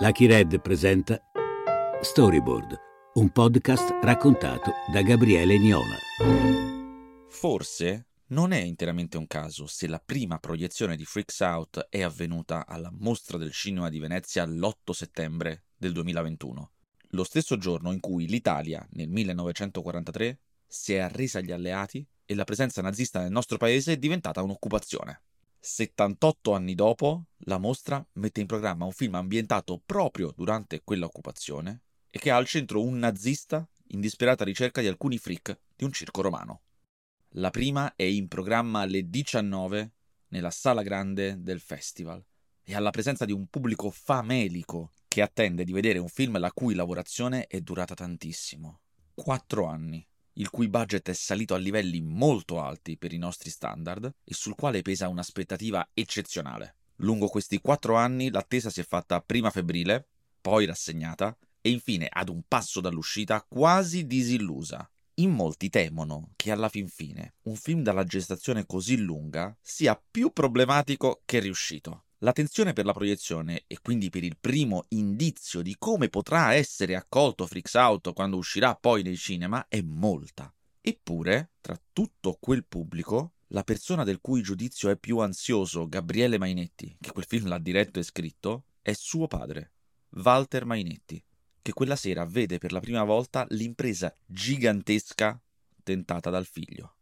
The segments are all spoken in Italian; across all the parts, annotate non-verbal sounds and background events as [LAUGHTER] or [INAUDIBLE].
Lucky Red presenta Storyboard, un podcast raccontato da Gabriele Niola. Forse non è interamente un caso se la prima proiezione di Freaks Out è avvenuta alla Mostra del Cinema di Venezia l'8 settembre del 2021, lo stesso giorno in cui l'Italia, nel 1943, si è arresa agli alleati e la presenza nazista nel nostro paese è diventata un'occupazione. 78 anni dopo, la mostra mette in programma un film ambientato proprio durante quella occupazione e che ha al centro un nazista in disperata ricerca di alcuni freak di un circo romano. La prima è in programma alle 19 nella sala grande del festival e alla presenza di un pubblico famelico che attende di vedere un film la cui lavorazione è durata tantissimo. Quattro anni il cui budget è salito a livelli molto alti per i nostri standard e sul quale pesa un'aspettativa eccezionale. Lungo questi quattro anni l'attesa si è fatta prima febbrile, poi rassegnata e infine ad un passo dall'uscita quasi disillusa. In molti temono che alla fin fine un film dalla gestazione così lunga sia più problematico che riuscito. La tensione per la proiezione e quindi per il primo indizio di come potrà essere accolto Freaks Out quando uscirà poi nei cinema è molta. Eppure, tra tutto quel pubblico, la persona del cui giudizio è più ansioso, Gabriele Mainetti, che quel film l'ha diretto e scritto, è suo padre, Walter Mainetti, che quella sera vede per la prima volta l'impresa gigantesca tentata dal figlio.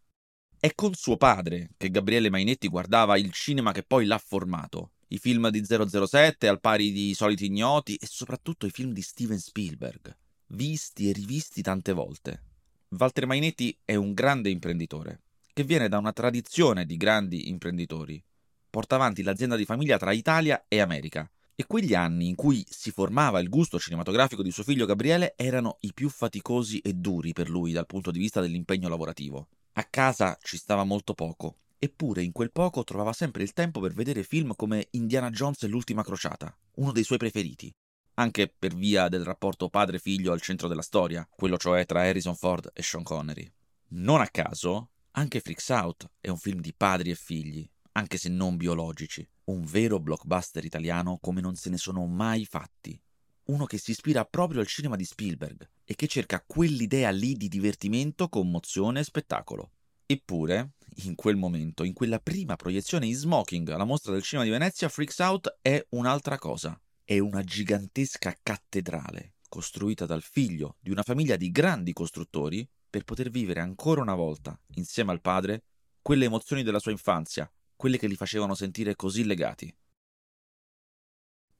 È con suo padre che Gabriele Mainetti guardava il cinema che poi l'ha formato, i film di 007 al pari di Soliti Ignoti e soprattutto i film di Steven Spielberg, visti e rivisti tante volte. Walter Mainetti è un grande imprenditore, che viene da una tradizione di grandi imprenditori. Porta avanti l'azienda di famiglia tra Italia e America, e quegli anni in cui si formava il gusto cinematografico di suo figlio Gabriele erano i più faticosi e duri per lui dal punto di vista dell'impegno lavorativo. A casa ci stava molto poco Eppure in quel poco trovava sempre il tempo per vedere film come Indiana Jones e l'ultima crociata, uno dei suoi preferiti, anche per via del rapporto padre-figlio al centro della storia, quello cioè tra Harrison Ford e Sean Connery. Non a caso, anche Freaks Out è un film di padri e figli, anche se non biologici, un vero blockbuster italiano come non se ne sono mai fatti. Uno che si ispira proprio al cinema di Spielberg e che cerca quell'idea lì di divertimento, commozione e spettacolo. Eppure, in quel momento, in quella prima proiezione in smoking alla mostra del cinema di Venezia, Freaks Out è un'altra cosa. È una gigantesca cattedrale costruita dal figlio di una famiglia di grandi costruttori per poter vivere ancora una volta, insieme al padre, quelle emozioni della sua infanzia, quelle che li facevano sentire così legati.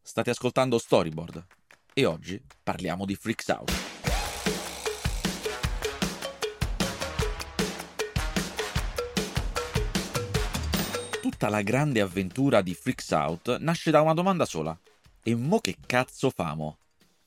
State ascoltando Storyboard e oggi parliamo di Freaks Out. Tutta la grande avventura di Freaks Out nasce da una domanda sola. E mo che cazzo famo?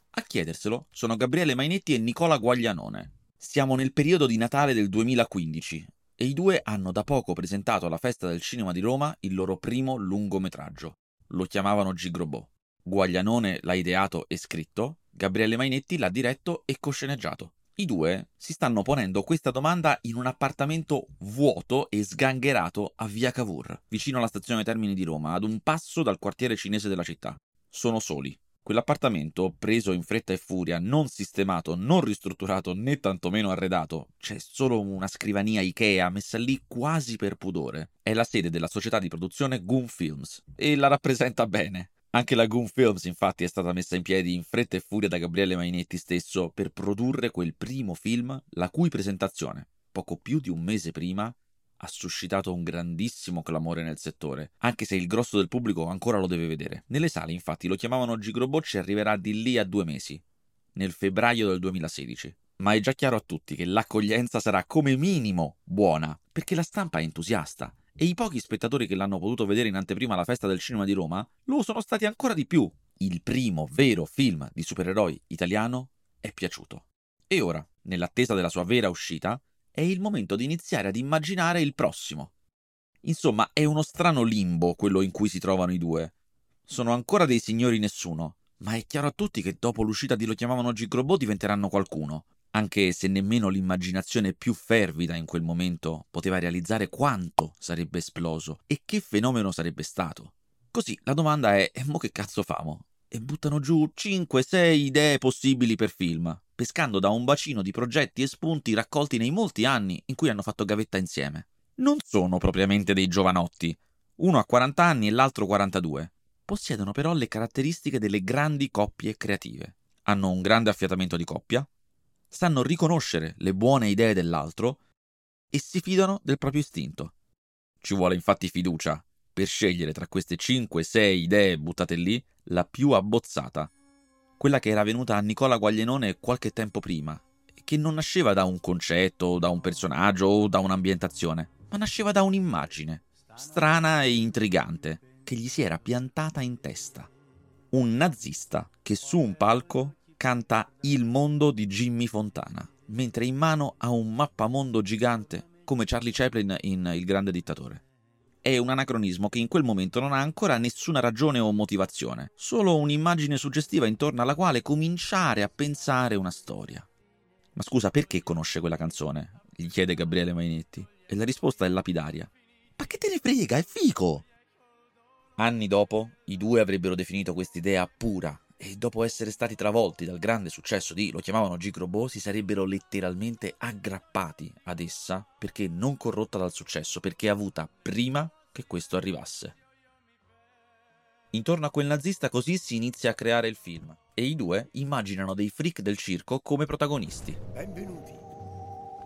A chiederselo sono Gabriele Mainetti e Nicola Guaglianone. Siamo nel periodo di Natale del 2015 e i due hanno da poco presentato alla Festa del Cinema di Roma il loro primo lungometraggio. Lo chiamavano Gigrobò. Guaglianone l'ha ideato e scritto, Gabriele Mainetti l'ha diretto e cosceneggiato. I due si stanno ponendo questa domanda in un appartamento vuoto e sgangherato a Via Cavour, vicino alla stazione Termini di Roma, ad un passo dal quartiere cinese della città. Sono soli. Quell'appartamento, preso in fretta e furia, non sistemato, non ristrutturato né tantomeno arredato, c'è solo una scrivania Ikea messa lì quasi per pudore. È la sede della società di produzione Goon Films e la rappresenta bene. Anche la Goon Films infatti è stata messa in piedi in fretta e furia da Gabriele Mainetti stesso per produrre quel primo film la cui presentazione, poco più di un mese prima, ha suscitato un grandissimo clamore nel settore, anche se il grosso del pubblico ancora lo deve vedere. Nelle sale infatti lo chiamavano Gigrobocci e arriverà di lì a due mesi, nel febbraio del 2016. Ma è già chiaro a tutti che l'accoglienza sarà come minimo buona, perché la stampa è entusiasta e i pochi spettatori che l'hanno potuto vedere in anteprima alla festa del cinema di Roma lo sono stati ancora di più. Il primo vero film di supereroi italiano è piaciuto. E ora, nell'attesa della sua vera uscita, è il momento di iniziare ad immaginare il prossimo. Insomma, è uno strano limbo quello in cui si trovano i due. Sono ancora dei signori nessuno, ma è chiaro a tutti che dopo l'uscita di Lo chiamavano Gigrobò diventeranno qualcuno anche se nemmeno l'immaginazione più fervida in quel momento poteva realizzare quanto sarebbe esploso e che fenomeno sarebbe stato. Così la domanda è: e mo che cazzo famo? e buttano giù 5-6 idee possibili per film, pescando da un bacino di progetti e spunti raccolti nei molti anni in cui hanno fatto gavetta insieme. Non sono propriamente dei giovanotti, uno ha 40 anni e l'altro 42. Possiedono però le caratteristiche delle grandi coppie creative. Hanno un grande affiatamento di coppia, sanno riconoscere le buone idee dell'altro e si fidano del proprio istinto. Ci vuole infatti fiducia per scegliere tra queste 5-6 idee buttate lì la più abbozzata, quella che era venuta a Nicola Guaglianone qualche tempo prima, che non nasceva da un concetto, da un personaggio o da un'ambientazione, ma nasceva da un'immagine, strana e intrigante, che gli si era piantata in testa. Un nazista che su un palco canta Il mondo di Jimmy Fontana, mentre in mano ha un mappamondo gigante come Charlie Chaplin in Il grande dittatore è un anacronismo che in quel momento non ha ancora nessuna ragione o motivazione, solo un'immagine suggestiva intorno alla quale cominciare a pensare una storia. Ma scusa, perché conosce quella canzone? gli chiede Gabriele Mainetti. E la risposta è lapidaria. Ma che te ne frega, è fico! Anni dopo, i due avrebbero definito quest'idea pura e dopo essere stati travolti dal grande successo di Lo chiamavano Gigrobo, si sarebbero letteralmente aggrappati ad essa perché non corrotta dal successo, perché avuta prima che questo arrivasse. Intorno a quel nazista così si inizia a creare il film e i due immaginano dei freak del circo come protagonisti. Benvenuti,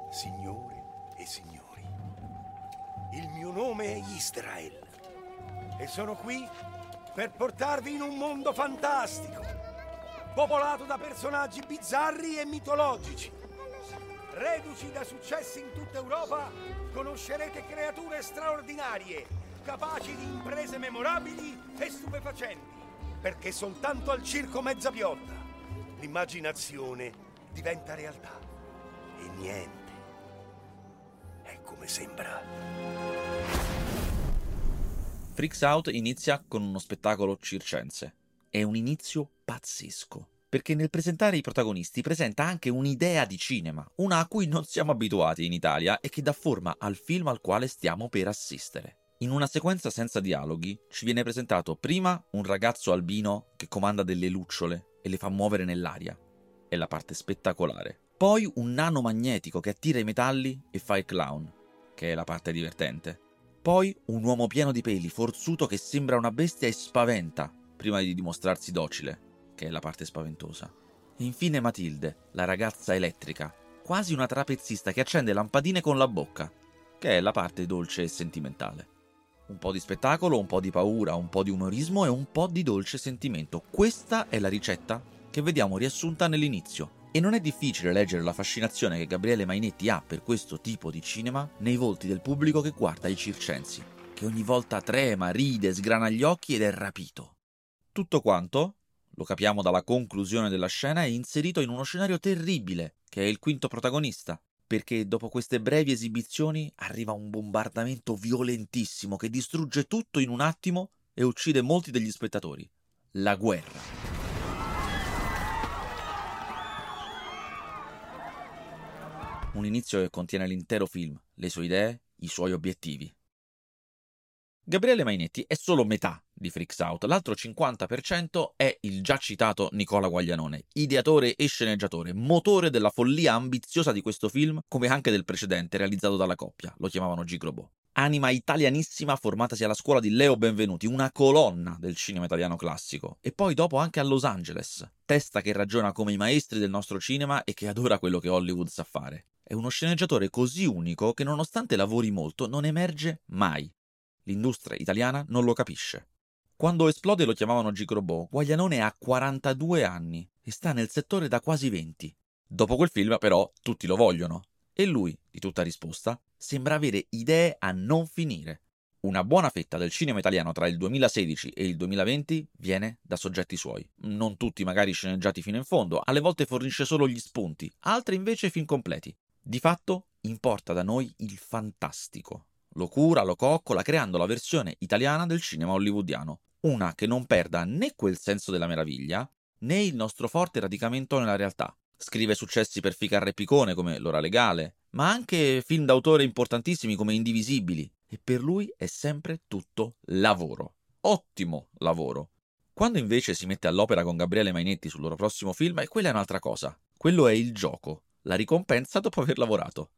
signore e signori. Il mio nome è Israel e sono qui per portarvi in un mondo fantastico, popolato da personaggi bizzarri e mitologici. Reduci da successi in tutta Europa, conoscerete creature straordinarie, capaci di imprese memorabili e stupefacenti, perché soltanto al circo mezza piotta l'immaginazione diventa realtà e niente è come sembra. Freaks Out inizia con uno spettacolo circense. È un inizio pazzesco, perché nel presentare i protagonisti presenta anche un'idea di cinema, una a cui non siamo abituati in Italia e che dà forma al film al quale stiamo per assistere. In una sequenza senza dialoghi ci viene presentato prima un ragazzo albino che comanda delle lucciole e le fa muovere nell'aria. È la parte spettacolare. Poi un nano magnetico che attira i metalli e fa il clown, che è la parte divertente. Poi un uomo pieno di peli, forzuto che sembra una bestia e spaventa, prima di dimostrarsi docile, che è la parte spaventosa. E infine Matilde, la ragazza elettrica, quasi una trapezzista che accende lampadine con la bocca, che è la parte dolce e sentimentale. Un po' di spettacolo, un po' di paura, un po' di umorismo e un po' di dolce sentimento. Questa è la ricetta che vediamo riassunta nell'inizio e non è difficile leggere la fascinazione che Gabriele Mainetti ha per questo tipo di cinema nei volti del pubblico che guarda i circensi, che ogni volta trema, ride, sgrana gli occhi ed è rapito. Tutto quanto, lo capiamo dalla conclusione della scena, è inserito in uno scenario terribile, che è il quinto protagonista, perché dopo queste brevi esibizioni arriva un bombardamento violentissimo che distrugge tutto in un attimo e uccide molti degli spettatori. La guerra. Un inizio che contiene l'intero film, le sue idee, i suoi obiettivi. Gabriele Mainetti è solo metà di Freaks Out, l'altro 50% è il già citato Nicola Guaglianone, ideatore e sceneggiatore, motore della follia ambiziosa di questo film, come anche del precedente realizzato dalla coppia, lo chiamavano Gigrobo. Anima italianissima formatasi alla scuola di Leo Benvenuti, una colonna del cinema italiano classico, e poi dopo anche a Los Angeles, testa che ragiona come i maestri del nostro cinema e che adora quello che Hollywood sa fare. È uno sceneggiatore così unico che nonostante lavori molto non emerge mai. L'industria italiana non lo capisce. Quando esplode lo chiamavano Gigrobò, Guaglianone ha 42 anni e sta nel settore da quasi 20. Dopo quel film però tutti lo vogliono e lui, di tutta risposta, sembra avere idee a non finire. Una buona fetta del cinema italiano tra il 2016 e il 2020 viene da soggetti suoi. Non tutti magari sceneggiati fino in fondo, alle volte fornisce solo gli spunti, altre invece film completi. Di fatto importa da noi il fantastico. Lo cura, lo coccola, creando la versione italiana del cinema hollywoodiano. Una che non perda né quel senso della meraviglia, né il nostro forte radicamento nella realtà. Scrive successi per Ficarre Picone come L'ora legale, ma anche film d'autore importantissimi come Indivisibili. E per lui è sempre tutto lavoro. Ottimo lavoro. Quando invece si mette all'opera con Gabriele Mainetti sul loro prossimo film, e quella è un'altra cosa. Quello è il gioco, la ricompensa dopo aver lavorato.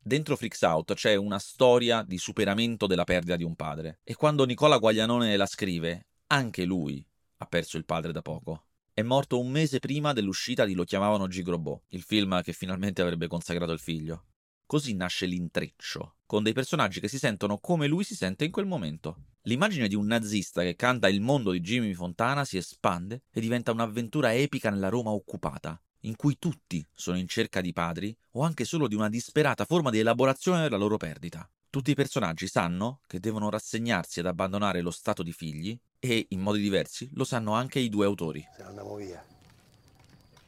Dentro Freaks Out c'è una storia di superamento della perdita di un padre. E quando Nicola Guaglianone la scrive, anche lui ha perso il padre da poco. È morto un mese prima dell'uscita di Lo chiamavano Gigrobot, il film che finalmente avrebbe consacrato il figlio. Così nasce l'intreccio, con dei personaggi che si sentono come lui si sente in quel momento. L'immagine di un nazista che canta Il mondo di Jimmy Fontana si espande e diventa un'avventura epica nella Roma occupata, in cui tutti sono in cerca di padri o anche solo di una disperata forma di elaborazione della loro perdita. Tutti i personaggi sanno che devono rassegnarsi ad abbandonare lo stato di figli e, in modi diversi, lo sanno anche i due autori. Se andiamo via.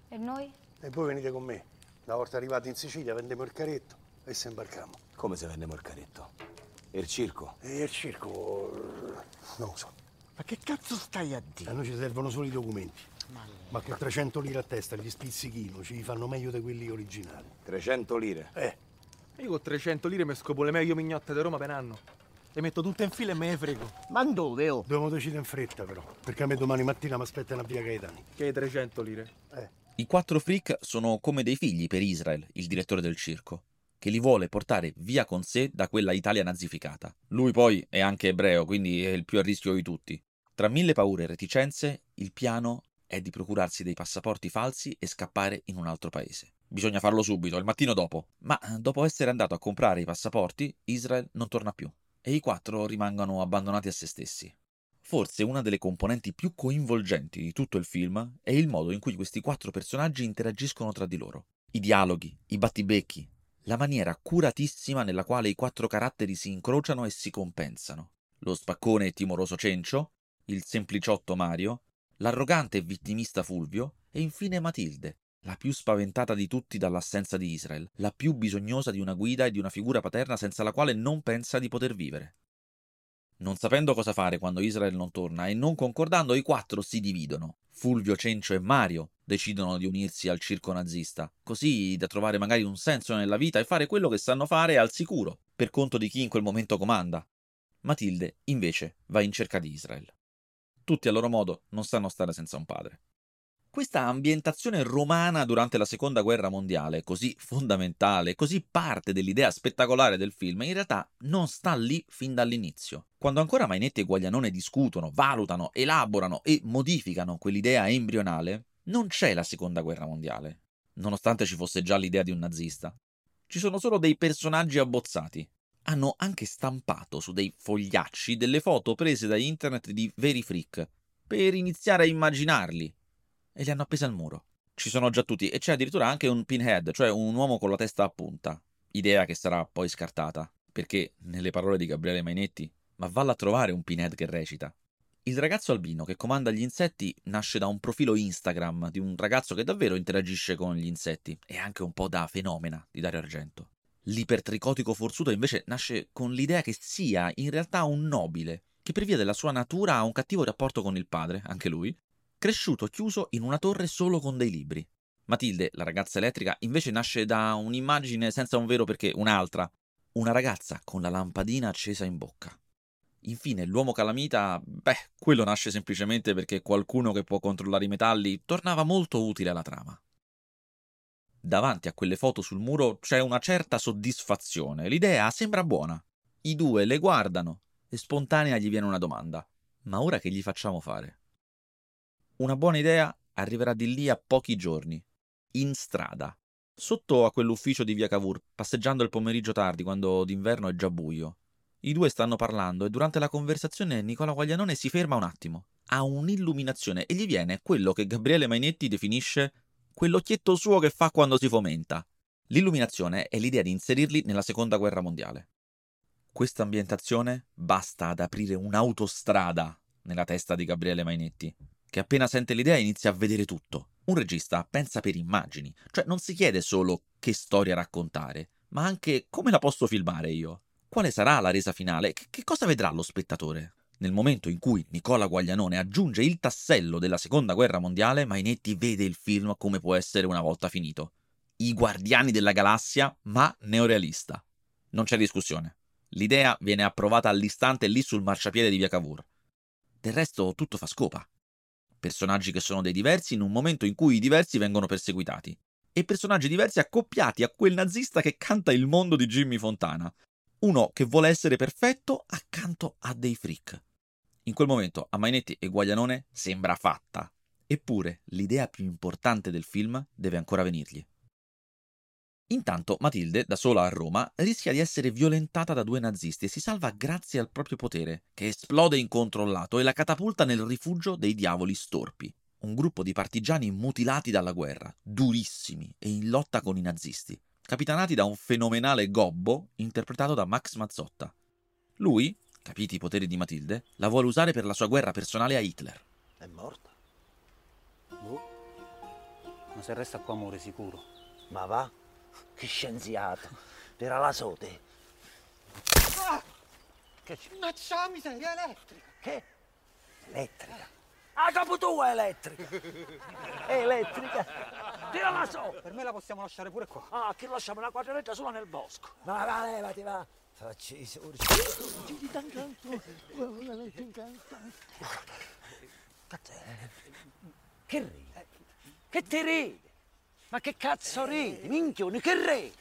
E noi? E voi venite con me. Una volta arrivati in Sicilia vendiamo il caretto e se imbarcamo. Come se vendiamo il caretto? E il circo? E il circo... non lo so. Ma che cazzo stai a dire? A noi ci servono solo i documenti. Ma con 300 lire a testa gli spizzichino ci fanno meglio di quelli originali. 300 lire. Eh, Io con 300 lire mi scopo le meglio mignotte di Roma per anno. Le metto tutte in fila e me ne frego. Ma dove, oh? dobbiamo decidere in fretta però, perché a me domani mattina mi aspettano a via Gaetani. Che 300 lire. Eh, I quattro freak sono come dei figli per Israel, il direttore del circo, che li vuole portare via con sé da quella Italia nazificata. Lui poi è anche ebreo, quindi è il più a rischio di tutti. Tra mille paure e reticenze, il piano è di procurarsi dei passaporti falsi e scappare in un altro paese. Bisogna farlo subito, il mattino dopo. Ma dopo essere andato a comprare i passaporti, Israel non torna più e i quattro rimangono abbandonati a se stessi. Forse una delle componenti più coinvolgenti di tutto il film è il modo in cui questi quattro personaggi interagiscono tra di loro. I dialoghi, i battibecchi, la maniera curatissima nella quale i quattro caratteri si incrociano e si compensano. Lo spaccone e timoroso Cencio, il sempliciotto Mario, l'arrogante e vittimista Fulvio e infine Matilde, la più spaventata di tutti dall'assenza di Israel, la più bisognosa di una guida e di una figura paterna senza la quale non pensa di poter vivere. Non sapendo cosa fare quando Israel non torna e non concordando, i quattro si dividono. Fulvio, Cencio e Mario decidono di unirsi al circo nazista, così da trovare magari un senso nella vita e fare quello che sanno fare al sicuro, per conto di chi in quel momento comanda. Matilde, invece, va in cerca di Israel. Tutti a loro modo non sanno stare senza un padre. Questa ambientazione romana durante la seconda guerra mondiale, così fondamentale, così parte dell'idea spettacolare del film, in realtà non sta lì fin dall'inizio. Quando ancora Mainetti e Guaglianone discutono, valutano, elaborano e modificano quell'idea embrionale, non c'è la seconda guerra mondiale, nonostante ci fosse già l'idea di un nazista. Ci sono solo dei personaggi abbozzati. Hanno anche stampato su dei fogliacci delle foto prese da internet di veri freak, per iniziare a immaginarli, e li hanno appesi al muro. Ci sono già tutti e c'è addirittura anche un pinhead, cioè un uomo con la testa a punta. Idea che sarà poi scartata, perché, nelle parole di Gabriele Mainetti, ma valla a trovare un pinhead che recita. Il ragazzo albino che comanda gli insetti nasce da un profilo Instagram di un ragazzo che davvero interagisce con gli insetti e anche un po' da fenomena di Dario Argento. L'ipertricotico forzuto invece nasce con l'idea che sia in realtà un nobile, che per via della sua natura ha un cattivo rapporto con il padre, anche lui, cresciuto chiuso in una torre solo con dei libri. Matilde, la ragazza elettrica, invece nasce da un'immagine senza un vero perché, un'altra, una ragazza con la lampadina accesa in bocca. Infine, l'uomo calamita, beh, quello nasce semplicemente perché qualcuno che può controllare i metalli tornava molto utile alla trama. Davanti a quelle foto sul muro c'è una certa soddisfazione, l'idea sembra buona. I due le guardano e spontanea gli viene una domanda. Ma ora che gli facciamo fare? Una buona idea arriverà di lì a pochi giorni, in strada, sotto a quell'ufficio di via Cavour, passeggiando il pomeriggio tardi quando d'inverno è già buio. I due stanno parlando e durante la conversazione Nicola Guaglianone si ferma un attimo. Ha un'illuminazione e gli viene quello che Gabriele Mainetti definisce quell'occhietto suo che fa quando si fomenta. L'illuminazione è l'idea di inserirli nella seconda guerra mondiale. Questa ambientazione basta ad aprire un'autostrada nella testa di Gabriele Mainetti, che appena sente l'idea inizia a vedere tutto. Un regista pensa per immagini, cioè non si chiede solo che storia raccontare, ma anche come la posso filmare io. Quale sarà la resa finale? Che, cosa vedrà lo spettatore? Nel momento in cui Nicola Guaglianone aggiunge il tassello della seconda guerra mondiale, Mainetti vede il film come può essere una volta finito. I Guardiani della Galassia, ma neorealista. Non c'è discussione. L'idea viene approvata all'istante lì sul marciapiede di Via Cavour. Del resto tutto fa scopa. personaggi che sono dei diversi in un momento in cui i diversi vengono perseguitati, e personaggi diversi accoppiati a quel nazista che canta il mondo di Jimmy Fontana, uno che vuole essere perfetto accanto a dei freak. In quel momento a Mainetti e Guaglianone sembra fatta, eppure l'idea più importante del film deve ancora venirgli. Intanto Matilde, da sola a Roma, rischia di essere violentata da due nazisti e si salva grazie al proprio potere, che esplode incontrollato e la catapulta nel rifugio dei diavoli storpi, un gruppo di partigiani mutilati dalla guerra, durissimi e in lotta con i nazisti, capitanati da un fenomenale gobbo interpretato da Max Mazzotta. Lui, capiti i poteri di Matilde, la vuole usare per la sua guerra personale a Hitler. È morta? Boh. Ma se resta qua muore sicuro. Ma va? Che scienziato. Era la sote. Che c'è? Ma c'ha miseria elettrica! Che? Elettrica. Ah, dopo tu è elettrica. È elettrica. Tirala su. Per me la possiamo lasciare pure qua. Ah, che lasciamo una quadretta solo nel bosco. Va, va, levati, va. Sorci. Che ridi? Che ti ridi? Ma che cazzo ridi? Minchioni, che ridi?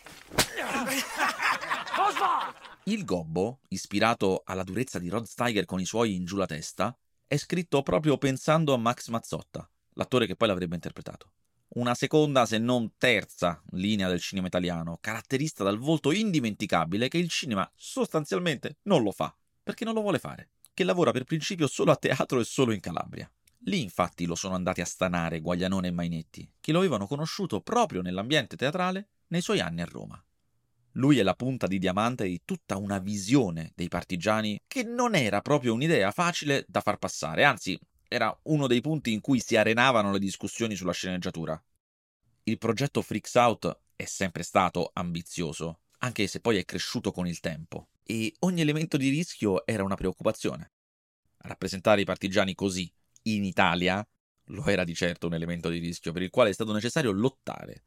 Cosa? Il gobbo, ispirato alla durezza di Rod Steiger con i suoi in giù la testa, è scritto proprio pensando a Max Mazzotta, l'attore che poi l'avrebbe interpretato. Una seconda, se non terza, linea del cinema italiano, caratterista dal volto indimenticabile che il cinema sostanzialmente non lo fa, perché non lo vuole fare, che lavora per principio solo a teatro e solo in Calabria. Lì infatti lo sono andati a stanare Guaglianone e Mainetti, che lo avevano conosciuto proprio nell'ambiente teatrale nei suoi anni a Roma. Lui è la punta di diamante di tutta una visione dei partigiani che non era proprio un'idea facile da far passare, anzi era uno dei punti in cui si arenavano le discussioni sulla sceneggiatura. Il progetto Freaks Out è sempre stato ambizioso, anche se poi è cresciuto con il tempo, e ogni elemento di rischio era una preoccupazione. Rappresentare i partigiani così, in Italia, lo era di certo un elemento di rischio per il quale è stato necessario lottare,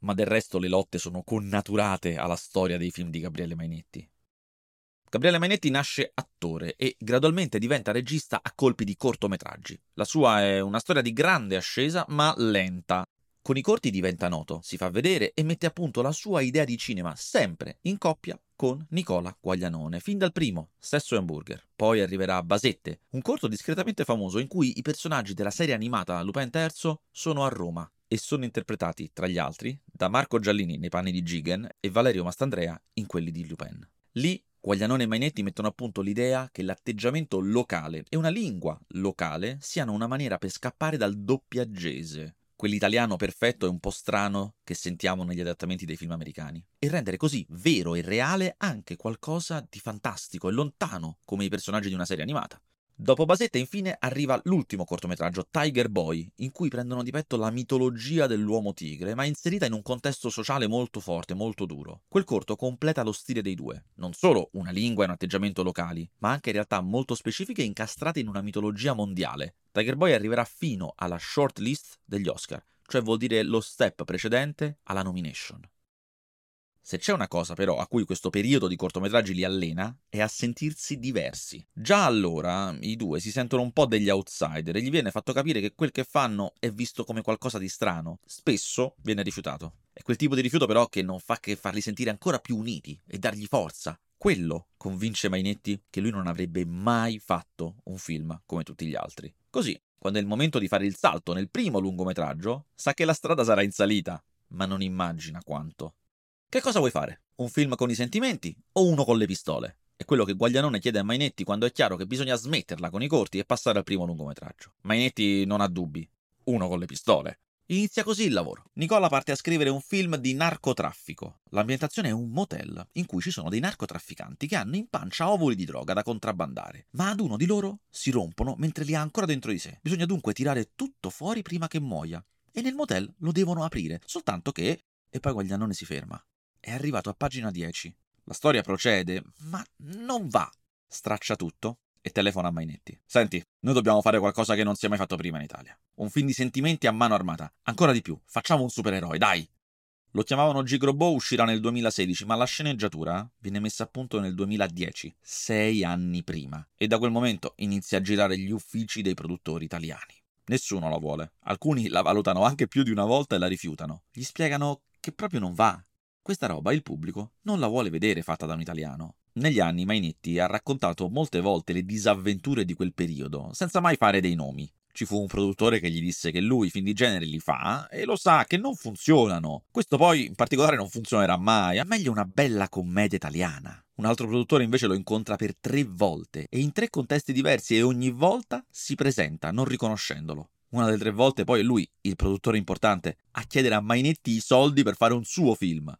ma del resto le lotte sono connaturate alla storia dei film di Gabriele Mainetti. Gabriele Mainetti nasce attore e gradualmente diventa regista a colpi di cortometraggi. La sua è una storia di grande ascesa, ma lenta. Con i corti diventa noto, si fa vedere e mette a punto la sua idea di cinema, sempre in coppia con Nicola Guaglianone, fin dal primo, Sesso e Hamburger. Poi arriverà Basette, un corto discretamente famoso in cui i personaggi della serie animata Lupin III sono a Roma e sono interpretati, tra gli altri, da Marco Giallini nei panni di Gigen e Valerio Mastandrea in quelli di Lupin. Lì Guaglianone e Mainetti mettono a punto l'idea che l'atteggiamento locale e una lingua locale siano una maniera per scappare dal doppiaggese, quell'italiano perfetto e un po' strano che sentiamo negli adattamenti dei film americani, e rendere così vero e reale anche qualcosa di fantastico e lontano come i personaggi di una serie animata. Dopo Basetta, infine, arriva l'ultimo cortometraggio, Tiger Boy, in cui prendono di petto la mitologia dell'uomo tigre, ma inserita in un contesto sociale molto forte, molto duro. Quel corto completa lo stile dei due. Non solo una lingua e un atteggiamento locali, ma anche realtà molto specifiche incastrate in una mitologia mondiale. Tiger Boy arriverà fino alla short list degli Oscar, cioè vuol dire lo step precedente alla nomination. Se c'è una cosa però a cui questo periodo di cortometraggi li allena è a sentirsi diversi. Già allora i due si sentono un po' degli outsider e gli viene fatto capire che quel che fanno è visto come qualcosa di strano. Spesso viene rifiutato. È quel tipo di rifiuto però che non fa che farli sentire ancora più uniti e dargli forza. Quello convince Mainetti che lui non avrebbe mai fatto un film come tutti gli altri. Così, quando è il momento di fare il salto nel primo lungometraggio, sa che la strada sarà in salita, ma non immagina quanto. Che cosa vuoi fare? Un film con i sentimenti o uno con le pistole? È quello che Guaglianone chiede a Mainetti quando è chiaro che bisogna smetterla con i corti e passare al primo lungometraggio. Mainetti non ha dubbi. Uno con le pistole. Inizia così il lavoro. Nicola parte a scrivere un film di narcotraffico. L'ambientazione è un motel in cui ci sono dei narcotrafficanti che hanno in pancia ovuli di droga da contrabbandare, ma ad uno di loro si rompono mentre li ha ancora dentro di sé. Bisogna dunque tirare tutto fuori prima che muoia. E nel motel lo devono aprire, soltanto che... E poi Guaglianone si ferma. È arrivato a pagina 10. La storia procede, ma non va. Straccia tutto e telefona a Mainetti. Senti, noi dobbiamo fare qualcosa che non si è mai fatto prima in Italia. Un film di sentimenti a mano armata. Ancora di più, facciamo un supereroe, dai! Lo chiamavano Gigrobo, uscirà nel 2016, ma la sceneggiatura viene messa a punto nel 2010, sei anni prima, e da quel momento inizia a girare gli uffici dei produttori italiani. Nessuno la vuole. Alcuni la valutano anche più di una volta e la rifiutano. Gli spiegano che proprio non va. Questa roba il pubblico non la vuole vedere fatta da un italiano. Negli anni Mainetti ha raccontato molte volte le disavventure di quel periodo, senza mai fare dei nomi. Ci fu un produttore che gli disse che lui film di genere li fa e lo sa che non funzionano. Questo poi in particolare non funzionerà mai, ha meglio una bella commedia italiana. Un altro produttore invece lo incontra per tre volte e in tre contesti diversi e ogni volta si presenta non riconoscendolo. Una delle tre volte poi è lui, il produttore importante, a chiedere a Mainetti i soldi per fare un suo film.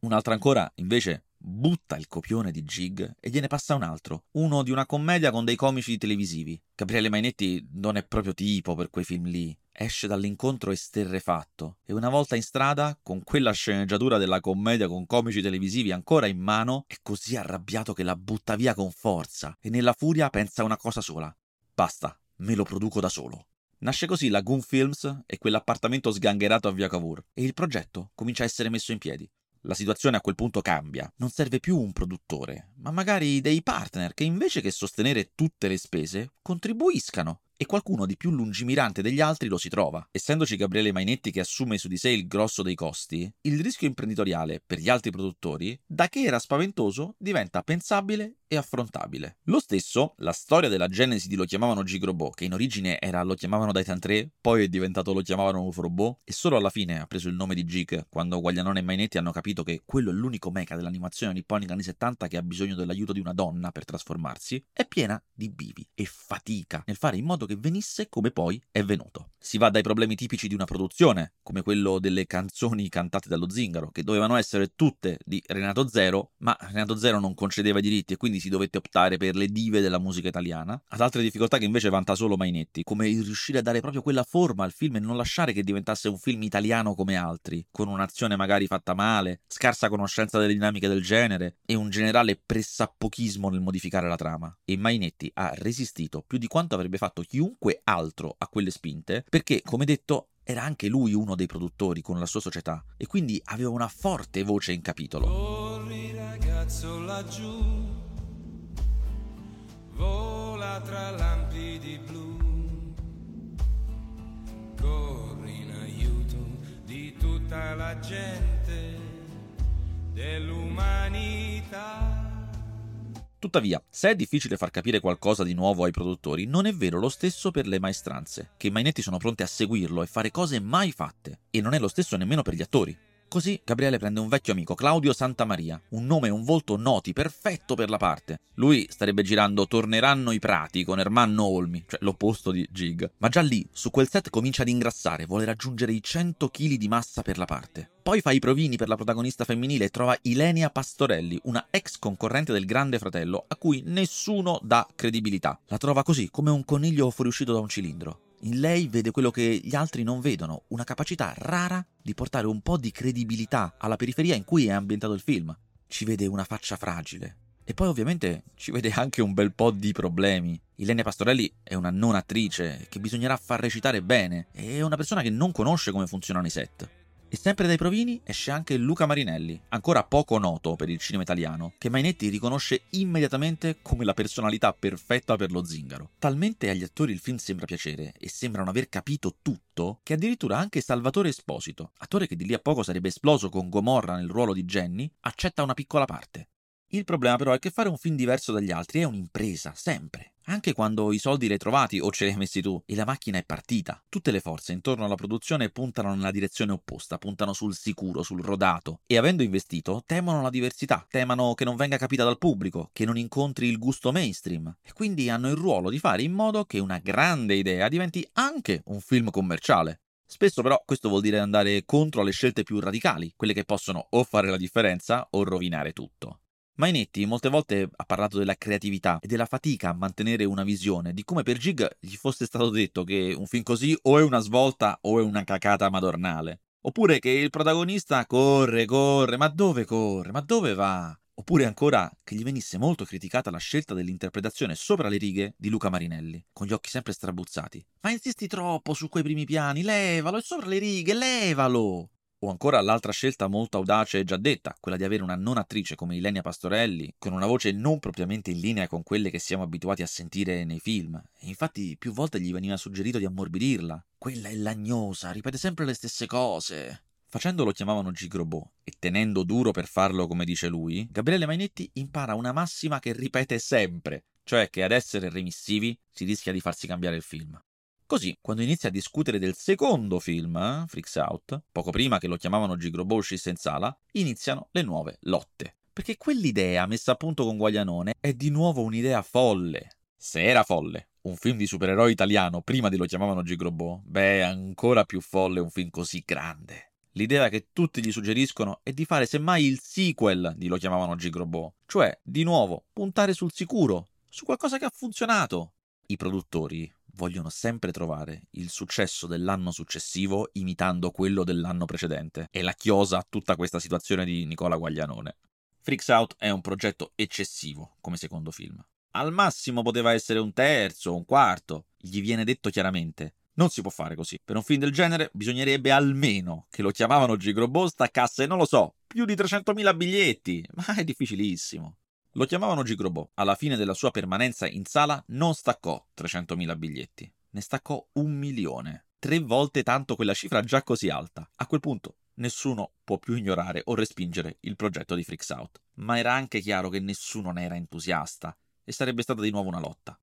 Un'altra ancora, invece, butta il copione di Gig e gliene passa un altro, uno di una commedia con dei comici televisivi. Gabriele Mainetti non è proprio tipo per quei film lì. Esce dall'incontro esterrefatto e una volta in strada, con quella sceneggiatura della commedia con comici televisivi ancora in mano, è così arrabbiato che la butta via con forza e nella furia pensa una cosa sola. Basta, me lo produco da solo. Nasce così la Goon Films e quell'appartamento sgangherato a via Cavour e il progetto comincia a essere messo in piedi. La situazione a quel punto cambia. Non serve più un produttore, ma magari dei partner che invece che sostenere tutte le spese, contribuiscano e qualcuno di più lungimirante degli altri lo si trova. Essendoci Gabriele Mainetti che assume su di sé il grosso dei costi, il rischio imprenditoriale per gli altri produttori, da che era spaventoso, diventa pensabile e affrontabile. Lo stesso, la storia della genesi di Lo chiamavano Gigrobot, che in origine era Lo chiamavano Titan 3, poi è diventato Lo chiamavano Ufrobot, e solo alla fine ha preso il nome di Gig, quando Guaglianone e Mainetti hanno capito che quello è l'unico mecha dell'animazione nipponica anni 70 che ha bisogno dell'aiuto di una donna per trasformarsi, è piena di bivi e fatica nel fare in modo che venisse come poi è venuto. Si va dai problemi tipici di una produzione, come quello delle canzoni cantate dallo Zingaro, che dovevano essere tutte di Renato Zero, ma Renato Zero non concedeva i diritti e quindi si dovette optare per le dive della musica italiana, ad altre difficoltà che invece vanta solo Mainetti, come il riuscire a dare proprio quella forma al film e non lasciare che diventasse un film italiano come altri, con un'azione magari fatta male, scarsa conoscenza delle dinamiche del genere e un generale pressappochismo nel modificare la trama. E Mainetti ha resistito più di quanto avrebbe fatto chiunque altro a quelle spinte, perché, come detto, era anche lui uno dei produttori con la sua società e quindi aveva una forte voce in capitolo. Corri ragazzo laggiù vola tra lampi di blu, corri in aiuto di tutta la gente dell'umanità. Tuttavia, se è difficile far capire qualcosa di nuovo ai produttori, non è vero lo stesso per le maestranze, che i Mainetti sono pronti a seguirlo e fare cose mai fatte. E non è lo stesso nemmeno per gli attori. Così Gabriele prende un vecchio amico, Claudio Santamaria, un nome e un volto noti, perfetto per la parte. Lui starebbe girando Torneranno i prati con Ermanno Olmi, cioè l'opposto di Gig. Ma già lì, su quel set comincia ad ingrassare, vuole raggiungere i 100 kg di massa per la parte. Poi fa i provini per la protagonista femminile e trova Ilenia Pastorelli, una ex concorrente del Grande Fratello, a cui nessuno dà credibilità. La trova così, come un coniglio fuoriuscito da un cilindro. In lei vede quello che gli altri non vedono, una capacità rara di portare un po' di credibilità alla periferia in cui è ambientato il film. Ci vede una faccia fragile. E poi ovviamente ci vede anche un bel po' di problemi. Ilenia Pastorelli è una non attrice che bisognerà far recitare bene. È una persona che non conosce come funzionano i set. E sempre dai provini esce anche Luca Marinelli, ancora poco noto per il cinema italiano, che Mainetti riconosce immediatamente come la personalità perfetta per lo zingaro. Talmente agli attori il film sembra piacere e sembrano aver capito tutto, che addirittura anche Salvatore Esposito, attore che di lì a poco sarebbe esploso con Gomorra nel ruolo di Jenny, accetta una piccola parte. Il problema però è che fare un film diverso dagli altri è un'impresa, sempre. Anche quando i soldi li hai trovati o ce li hai messi tu e la macchina è partita. Tutte le forze intorno alla produzione puntano nella direzione opposta, puntano sul sicuro, sul rodato e avendo investito temono la diversità, temono che non venga capita dal pubblico, che non incontri il gusto mainstream e quindi hanno il ruolo di fare in modo che una grande idea diventi anche un film commerciale. Spesso però questo vuol dire andare contro le scelte più radicali, quelle che possono o fare la differenza o rovinare tutto. Mainetti molte volte ha parlato della creatività e della fatica a mantenere una visione, di come per Gig gli fosse stato detto che un film così o è una svolta o è una cacata madornale. Oppure che il protagonista corre, corre, ma dove corre, ma dove va? Oppure ancora che gli venisse molto criticata la scelta dell'interpretazione sopra le righe di Luca Marinelli, con gli occhi sempre strabuzzati. Ma insisti troppo su quei primi piani, levalo, è sopra le righe, levalo! O ancora l'altra scelta molto audace e già detta, quella di avere una non attrice come Ilenia Pastorelli, con una voce non propriamente in linea con quelle che siamo abituati a sentire nei film. E infatti più volte gli veniva suggerito di ammorbidirla. Quella è lagnosa, ripete sempre le stesse cose. Facendo lo chiamavano Gigrobò e tenendo duro per farlo come dice lui, Gabriele Mainetti impara una massima che ripete sempre, cioè che ad essere remissivi si rischia di farsi cambiare il film. Così, quando inizia a discutere del secondo film, eh, Freaks Out, poco prima che lo chiamavano Gigrobolscis in sala, iniziano le nuove lotte. Perché quell'idea messa a punto con Guaglianone è di nuovo un'idea folle. Se era folle un film di supereroi italiano prima di lo chiamavano Gigrobò, beh, è ancora più folle un film così grande. L'idea che tutti gli suggeriscono è di fare semmai il sequel di lo chiamavano Gigrobò, cioè, di nuovo, puntare sul sicuro, su qualcosa che ha funzionato. I produttori vogliono sempre trovare il successo dell'anno successivo imitando quello dell'anno precedente. E la chiosa a tutta questa situazione di Nicola Guaglianone. Freaks Out è un progetto eccessivo come secondo film. Al massimo poteva essere un terzo, un quarto. Gli viene detto chiaramente. Non si può fare così. Per un film del genere bisognerebbe almeno che lo chiamavano Gigrobò staccasse, non lo so, più di 300.000 biglietti. Ma è difficilissimo. Lo chiamavano Gigrobò. Alla fine della sua permanenza in sala non staccò 300.000 biglietti, ne staccò un milione. Tre volte tanto quella cifra già così alta. A quel punto nessuno può più ignorare o respingere il progetto di Freaks Out. Ma era anche chiaro che nessuno ne era entusiasta e sarebbe stata di nuovo una lotta.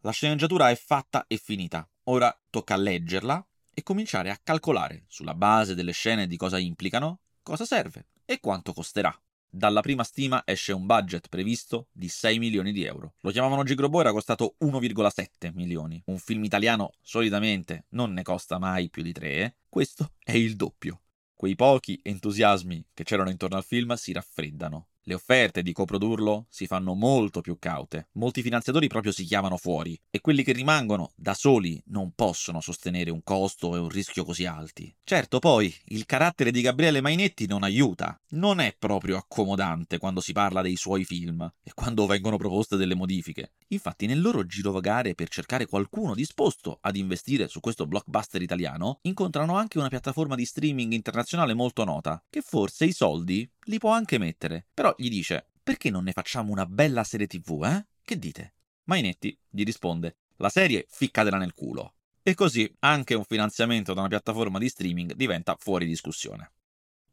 La sceneggiatura è fatta e finita. Ora tocca leggerla e cominciare a calcolare, sulla base delle scene di cosa implicano, cosa serve e quanto costerà. Dalla prima stima esce un budget previsto di 6 milioni di euro. Lo chiamavano Gigrobò, era costato 1,7 milioni. Un film italiano solitamente non ne costa mai più di 3, eh? questo è il doppio. Quei pochi entusiasmi che c'erano intorno al film si raffreddano. Le offerte di coprodurlo si fanno molto più caute. Molti finanziatori proprio si chiamano fuori e quelli che rimangono da soli non possono sostenere un costo e un rischio così alti. Certo, poi il carattere di Gabriele Mainetti non aiuta. Non è proprio accomodante quando si parla dei suoi film e quando vengono proposte delle modifiche. Infatti, nel loro girovagare per cercare qualcuno disposto ad investire su questo blockbuster italiano, incontrano anche una piattaforma di streaming internazionale molto nota, che forse i soldi li può anche mettere. Però gli dice: Perché non ne facciamo una bella serie TV, eh? Che dite? Mainetti gli risponde: La serie ficcatela nel culo. E così anche un finanziamento da una piattaforma di streaming diventa fuori discussione.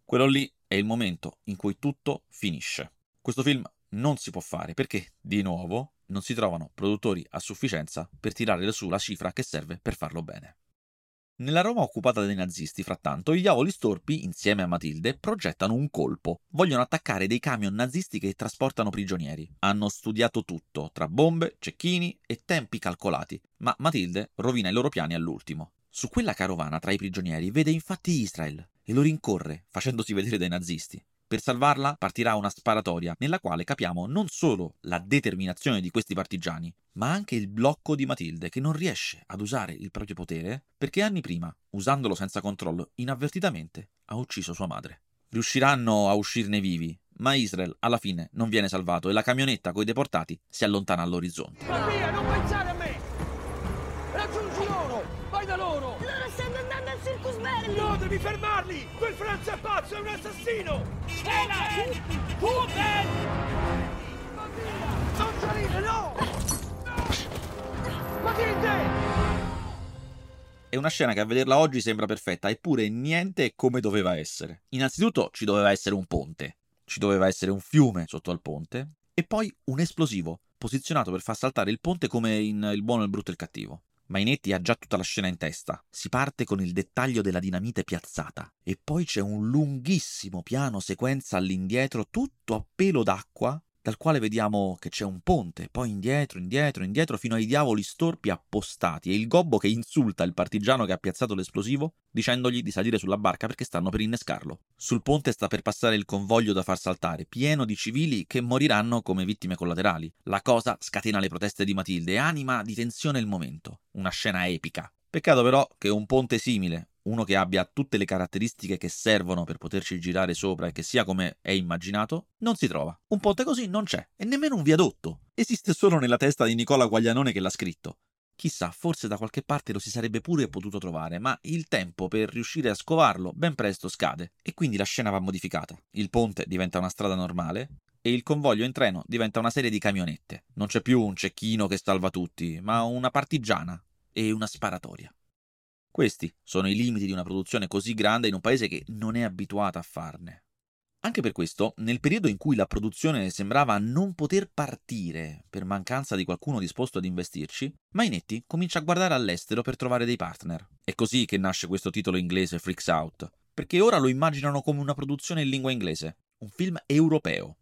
Quello lì è il momento in cui tutto finisce. Questo film non si può fare perché, di nuovo, non si trovano produttori a sufficienza per tirare su la cifra che serve per farlo bene. Nella Roma occupata dai nazisti, frattanto, i diavoli storpi, insieme a Matilde, progettano un colpo. Vogliono attaccare dei camion nazisti che trasportano prigionieri. Hanno studiato tutto, tra bombe, cecchini e tempi calcolati, ma Matilde rovina i loro piani all'ultimo. Su quella carovana tra i prigionieri vede infatti Israel e lo rincorre, facendosi vedere dai nazisti. Per salvarla partirà una sparatoria nella quale capiamo non solo la determinazione di questi partigiani, ma anche il blocco di Matilde che non riesce ad usare il proprio potere perché anni prima, usandolo senza controllo, inavvertitamente ha ucciso sua madre. Riusciranno a uscirne vivi, ma Israel alla fine non viene salvato e la camionetta coi deportati si allontana all'orizzonte. Ma via, non pensare a me! Raggiungi loro! Vai da loro! Berlin! No, devi fermarli! Quel Franz è pazzo, è un assassino! Ma via! Non salire, no! Matilde! È una scena che a vederla oggi sembra perfetta, eppure niente è come doveva essere. Innanzitutto ci doveva essere un ponte, ci doveva essere un fiume sotto al ponte, e poi un esplosivo, posizionato per far saltare il ponte come in Il buono, il brutto e il cattivo. Mainetti ha già tutta la scena in testa. Si parte con il dettaglio della dinamite piazzata e poi c'è un lunghissimo piano sequenza all'indietro tutto a pelo d'acqua dal quale vediamo che c'è un ponte, poi indietro, indietro, indietro, fino ai diavoli storpi appostati e il gobbo che insulta il partigiano che ha piazzato l'esplosivo, dicendogli di salire sulla barca perché stanno per innescarlo. Sul ponte sta per passare il convoglio da far saltare, pieno di civili che moriranno come vittime collaterali. La cosa scatena le proteste di Matilde e anima di tensione il momento. Una scena epica. Peccato però che un ponte simile, uno che abbia tutte le caratteristiche che servono per poterci girare sopra e che sia come è immaginato, non si trova. Un ponte così non c'è, e nemmeno un viadotto. Esiste solo nella testa di Nicola Guaglianone che l'ha scritto. Chissà, forse da qualche parte lo si sarebbe pure potuto trovare, ma il tempo per riuscire a scovarlo ben presto scade e quindi la scena va modificata. Il ponte diventa una strada normale e il convoglio in treno diventa una serie di camionette. Non c'è più un cecchino che salva tutti, ma una partigiana e una sparatoria. Questi sono i limiti di una produzione così grande in un paese che non è abituata a farne. Anche per questo, nel periodo in cui la produzione sembrava non poter partire per mancanza di qualcuno disposto ad investirci, Mainetti comincia a guardare all'estero per trovare dei partner. È così che nasce questo titolo inglese Freaks Out, perché ora lo immaginano come una produzione in lingua inglese, un film europeo.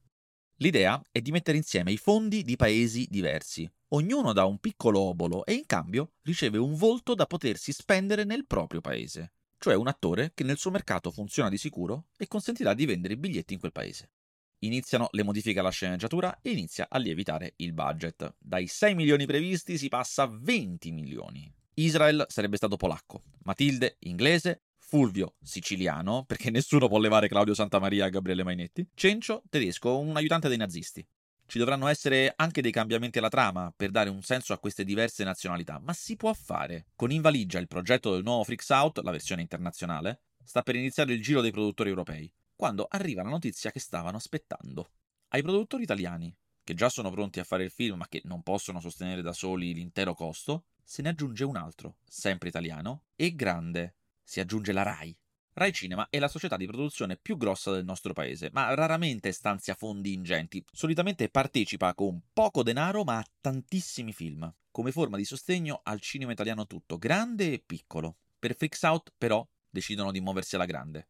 L'idea è di mettere insieme i fondi di paesi diversi, ognuno dà un piccolo obolo e in cambio riceve un volto da potersi spendere nel proprio paese cioè un attore che nel suo mercato funziona di sicuro e consentirà di vendere i biglietti in quel paese. Iniziano le modifiche alla sceneggiatura e inizia a lievitare il budget. Dai 6 milioni previsti si passa a 20 milioni. Israel sarebbe stato polacco, Matilde inglese, Fulvio siciliano, [LAUGHS] perché nessuno può levare Claudio Santamaria a Gabriele Mainetti, Cencio tedesco, un aiutante dei nazisti. Ci dovranno essere anche dei cambiamenti alla trama per dare un senso a queste diverse nazionalità, ma si può fare. Con in valigia il progetto del nuovo Freaks Out, la versione internazionale, sta per iniziare il giro dei produttori europei, quando arriva la notizia che stavano aspettando. Ai produttori italiani, che già sono pronti a fare il film ma che non possono sostenere da soli l'intero costo, se ne aggiunge un altro, sempre italiano, e grande. Si aggiunge la RAI, Rai Cinema è la società di produzione più grossa del nostro paese, ma raramente stanzia fondi ingenti. Solitamente partecipa con poco denaro ma a tantissimi film, come forma di sostegno al cinema italiano tutto, grande e piccolo. Per Freaks Out, però, decidono di muoversi alla grande.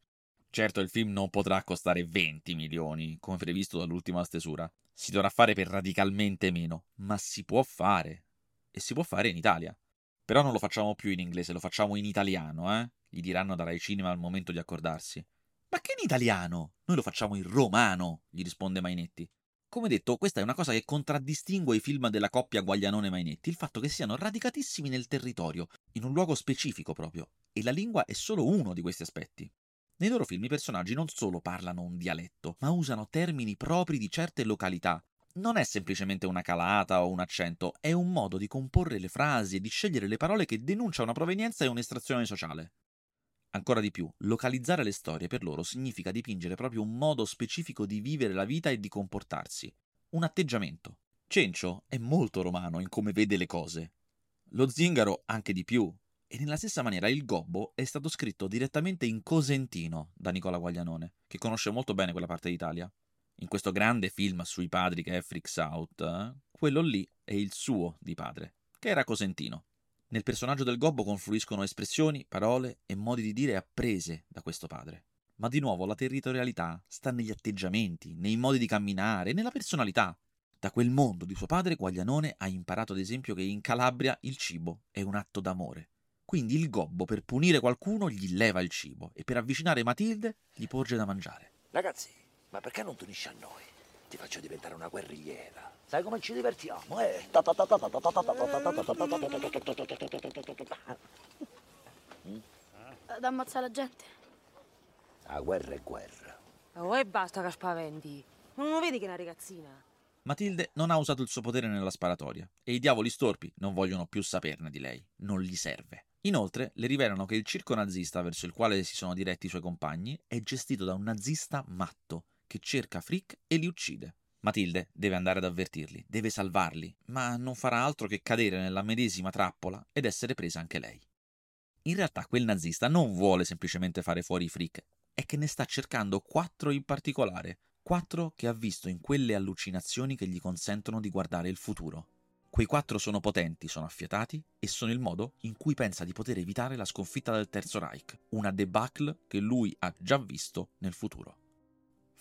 Certo, il film non potrà costare 20 milioni, come previsto dall'ultima stesura. Si dovrà fare per radicalmente meno, ma si può fare. E si può fare in Italia. Però non lo facciamo più in inglese, lo facciamo in italiano, eh? gli diranno da Rai Cinema al momento di accordarsi. Ma che in italiano? Noi lo facciamo in romano, gli risponde Mainetti. Come detto, questa è una cosa che contraddistingue i film della coppia Guaglianone-Mainetti, il fatto che siano radicatissimi nel territorio, in un luogo specifico proprio, e la lingua è solo uno di questi aspetti. Nei loro film i personaggi non solo parlano un dialetto, ma usano termini propri di certe località. Non è semplicemente una calata o un accento, è un modo di comporre le frasi e di scegliere le parole che denuncia una provenienza e un'estrazione sociale. Ancora di più, localizzare le storie per loro significa dipingere proprio un modo specifico di vivere la vita e di comportarsi, un atteggiamento. Cencio è molto romano in come vede le cose. Lo zingaro anche di più, e nella stessa maniera il gobbo è stato scritto direttamente in cosentino da Nicola Guaglianone, che conosce molto bene quella parte d'Italia. In questo grande film sui padri che è Freaks Out, quello lì è il suo di padre, che era cosentino. Nel personaggio del gobbo confluiscono espressioni, parole e modi di dire apprese da questo padre. Ma di nuovo la territorialità sta negli atteggiamenti, nei modi di camminare, nella personalità. Da quel mondo di suo padre Guaglianone ha imparato ad esempio che in Calabria il cibo è un atto d'amore. Quindi il gobbo per punire qualcuno gli leva il cibo e per avvicinare Matilde gli porge da mangiare. Ragazzi, ma perché non ti unisci a noi? Ti faccio diventare una guerrigliera. Sai come ci divertiamo, eh? Ad ammazzare la gente. La guerra è guerra. Oh, e basta che spaventi. Non lo vedi che è una ragazzina? Matilde non ha usato il suo potere nella sparatoria e i diavoli storpi non vogliono più saperne di lei, non gli serve. Inoltre le rivelano che il circo nazista verso il quale si sono diretti i suoi compagni è gestito da un nazista matto che cerca Frick e li uccide. Matilde deve andare ad avvertirli, deve salvarli, ma non farà altro che cadere nella medesima trappola ed essere presa anche lei. In realtà quel nazista non vuole semplicemente fare fuori i freak, è che ne sta cercando quattro in particolare, quattro che ha visto in quelle allucinazioni che gli consentono di guardare il futuro. Quei quattro sono potenti, sono affiatati e sono il modo in cui pensa di poter evitare la sconfitta del Terzo Reich, una debacle che lui ha già visto nel futuro.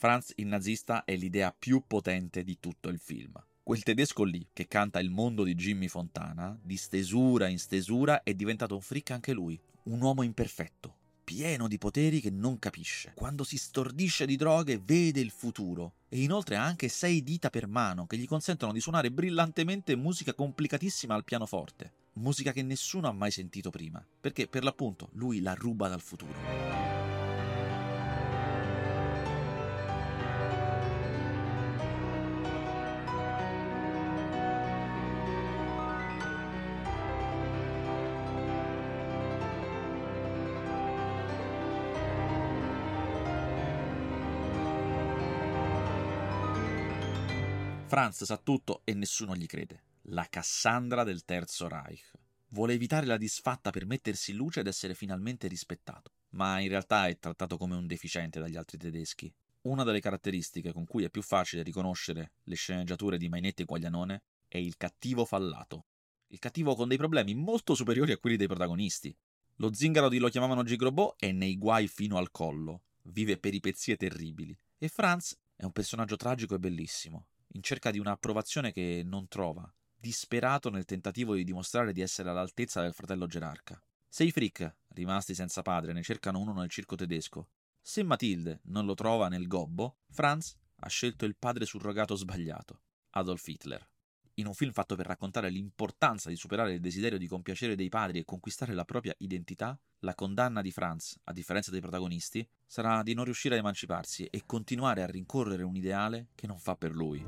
Franz il nazista è l'idea più potente di tutto il film. Quel tedesco lì, che canta il mondo di Jimmy Fontana, di stesura in stesura, è diventato un freak anche lui. Un uomo imperfetto, pieno di poteri che non capisce. Quando si stordisce di droghe vede il futuro. E inoltre ha anche sei dita per mano che gli consentono di suonare brillantemente musica complicatissima al pianoforte. Musica che nessuno ha mai sentito prima. Perché per l'appunto lui la ruba dal futuro. Franz sa tutto e nessuno gli crede. La Cassandra del Terzo Reich. Vuole evitare la disfatta per mettersi in luce ed essere finalmente rispettato, ma in realtà è trattato come un deficiente dagli altri tedeschi. Una delle caratteristiche con cui è più facile riconoscere le sceneggiature di Mainetti e Guaglianone è il cattivo fallato. Il cattivo con dei problemi molto superiori a quelli dei protagonisti. Lo zingaro di Lo chiamavano Gigrobot è nei guai fino al collo, vive peripezie terribili. E Franz è un personaggio tragico e bellissimo, in cerca di un'approvazione che non trova, disperato nel tentativo di dimostrare di essere all'altezza del fratello gerarca. Se i Frick, rimasti senza padre, ne cercano uno nel circo tedesco, se Matilde non lo trova nel gobbo, Franz ha scelto il padre surrogato sbagliato, Adolf Hitler in un film fatto per raccontare l'importanza di superare il desiderio di compiacere dei padri e conquistare la propria identità, la condanna di Franz, a differenza dei protagonisti, sarà di non riuscire a emanciparsi e continuare a rincorrere un ideale che non fa per lui.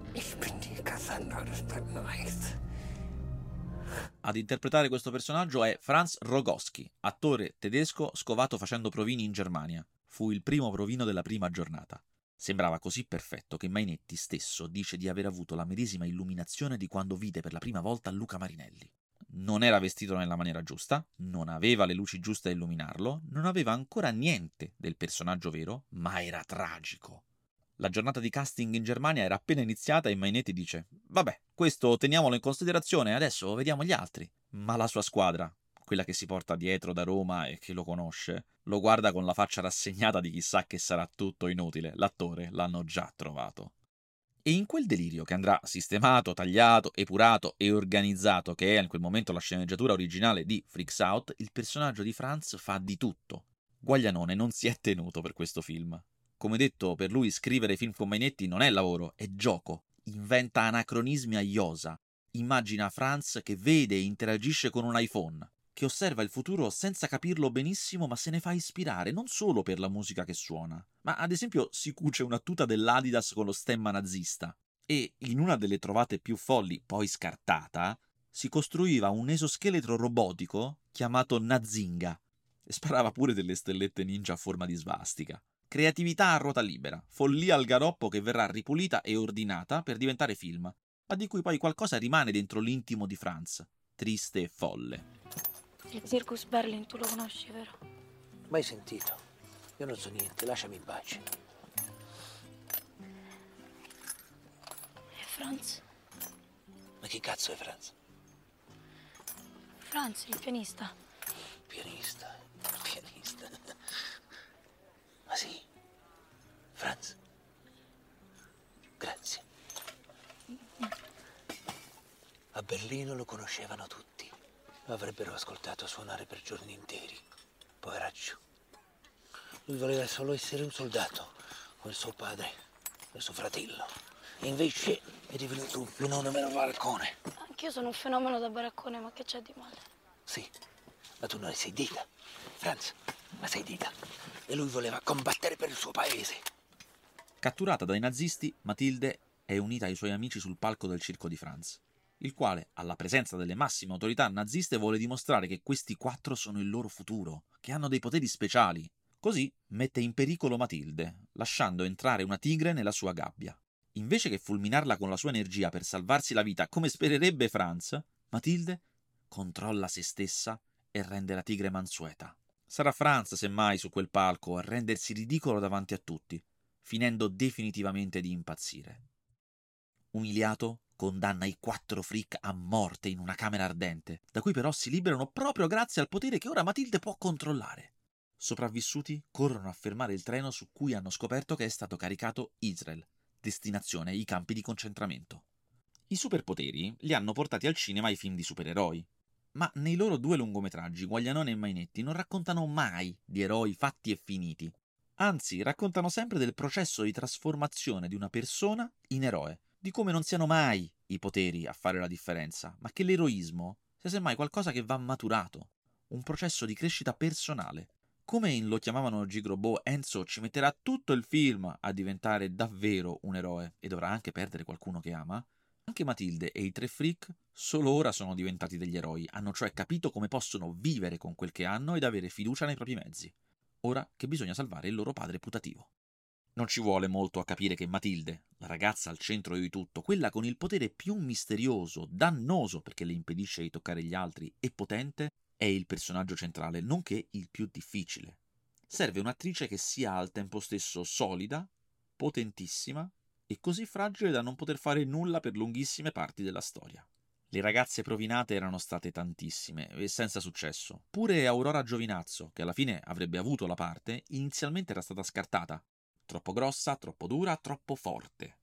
Ad interpretare questo personaggio è Franz Rogowski, attore tedesco scovato facendo provini in Germania. Fu il primo provino della prima giornata. Sembrava così perfetto che Mainetti stesso dice di aver avuto la medesima illuminazione di quando vide per la prima volta Luca Marinelli. Non era vestito nella maniera giusta, non aveva le luci giuste a illuminarlo, non aveva ancora niente del personaggio vero, ma era tragico. La giornata di casting in Germania era appena iniziata e Mainetti dice: Vabbè, questo teniamolo in considerazione, adesso vediamo gli altri. Ma la sua squadra, quella che si porta dietro da Roma e che lo conosce, lo guarda con la faccia rassegnata di chissà che sarà tutto inutile, l'attore l'hanno già trovato. E in quel delirio che andrà sistemato, tagliato, epurato e organizzato, che è in quel momento la sceneggiatura originale di Freaks Out, il personaggio di Franz fa di tutto. Guaglianone non si è tenuto per questo film. Come detto, per lui scrivere film con Mainetti non è lavoro, è gioco. Inventa anacronismi a iosa. Immagina Franz che vede e interagisce con un iPhone che osserva il futuro senza capirlo benissimo, ma se ne fa ispirare non solo per la musica che suona, ma ad esempio si cuce una tuta dell'Adidas con lo stemma nazista. E in una delle trovate più folli, poi scartata, si costruiva un esoscheletro robotico chiamato Nazinga e sparava pure delle stellette ninja a forma di svastica. Creatività a ruota libera, follia al garoppo che verrà ripulita e ordinata per diventare film, ma di cui poi qualcosa rimane dentro l'intimo di Franz, triste e folle. Il Circus Berlin tu lo conosci, vero? Mai sentito. Io non so niente, lasciami in pace. E Franz? Ma chi cazzo è Franz? Franz, il pianista. Pianista, [LAUGHS] pianista. Ma sì, Franz. Grazie. A Berlino lo conoscevano tutti. Avrebbero ascoltato suonare per giorni interi. Poveraccio. Lui voleva solo essere un soldato, come suo padre e suo fratello. E invece è divenuto un fenomeno baraccone. Anch'io sono un fenomeno da baraccone, ma che c'è di male? Sì, ma tu non sei dita. Franz, ma sei dita. E lui voleva combattere per il suo paese. Catturata dai nazisti, Matilde è unita ai suoi amici sul palco del circo di Franz il quale, alla presenza delle massime autorità naziste, vuole dimostrare che questi quattro sono il loro futuro, che hanno dei poteri speciali. Così mette in pericolo Matilde, lasciando entrare una tigre nella sua gabbia. Invece che fulminarla con la sua energia per salvarsi la vita, come spererebbe Franz, Matilde controlla se stessa e rende la tigre mansueta. Sarà Franz, semmai, su quel palco a rendersi ridicolo davanti a tutti, finendo definitivamente di impazzire. Umiliato, condanna i quattro freak a morte in una camera ardente, da cui però si liberano proprio grazie al potere che ora Matilde può controllare. Sopravvissuti corrono a fermare il treno su cui hanno scoperto che è stato caricato Israel, destinazione i campi di concentramento. I superpoteri li hanno portati al cinema i film di supereroi, ma nei loro due lungometraggi Guaglianone e Mainetti non raccontano mai di eroi fatti e finiti. Anzi, raccontano sempre del processo di trasformazione di una persona in eroe, di come non siano mai i poteri a fare la differenza, ma che l'eroismo sia semmai qualcosa che va maturato, un processo di crescita personale. Come in lo chiamavano Gigrobo, Enzo ci metterà tutto il film a diventare davvero un eroe e dovrà anche perdere qualcuno che ama. Anche Matilde e i tre freak solo ora sono diventati degli eroi, hanno cioè capito come possono vivere con quel che hanno ed avere fiducia nei propri mezzi. Ora che bisogna salvare il loro padre putativo. Non ci vuole molto a capire che Matilde, la ragazza al centro di tutto, quella con il potere più misterioso, dannoso perché le impedisce di toccare gli altri e potente, è il personaggio centrale, nonché il più difficile. Serve un'attrice che sia al tempo stesso solida, potentissima e così fragile da non poter fare nulla per lunghissime parti della storia. Le ragazze provinate erano state tantissime e senza successo. Pure Aurora Giovinazzo, che alla fine avrebbe avuto la parte, inizialmente era stata scartata. Troppo grossa, troppo dura, troppo forte.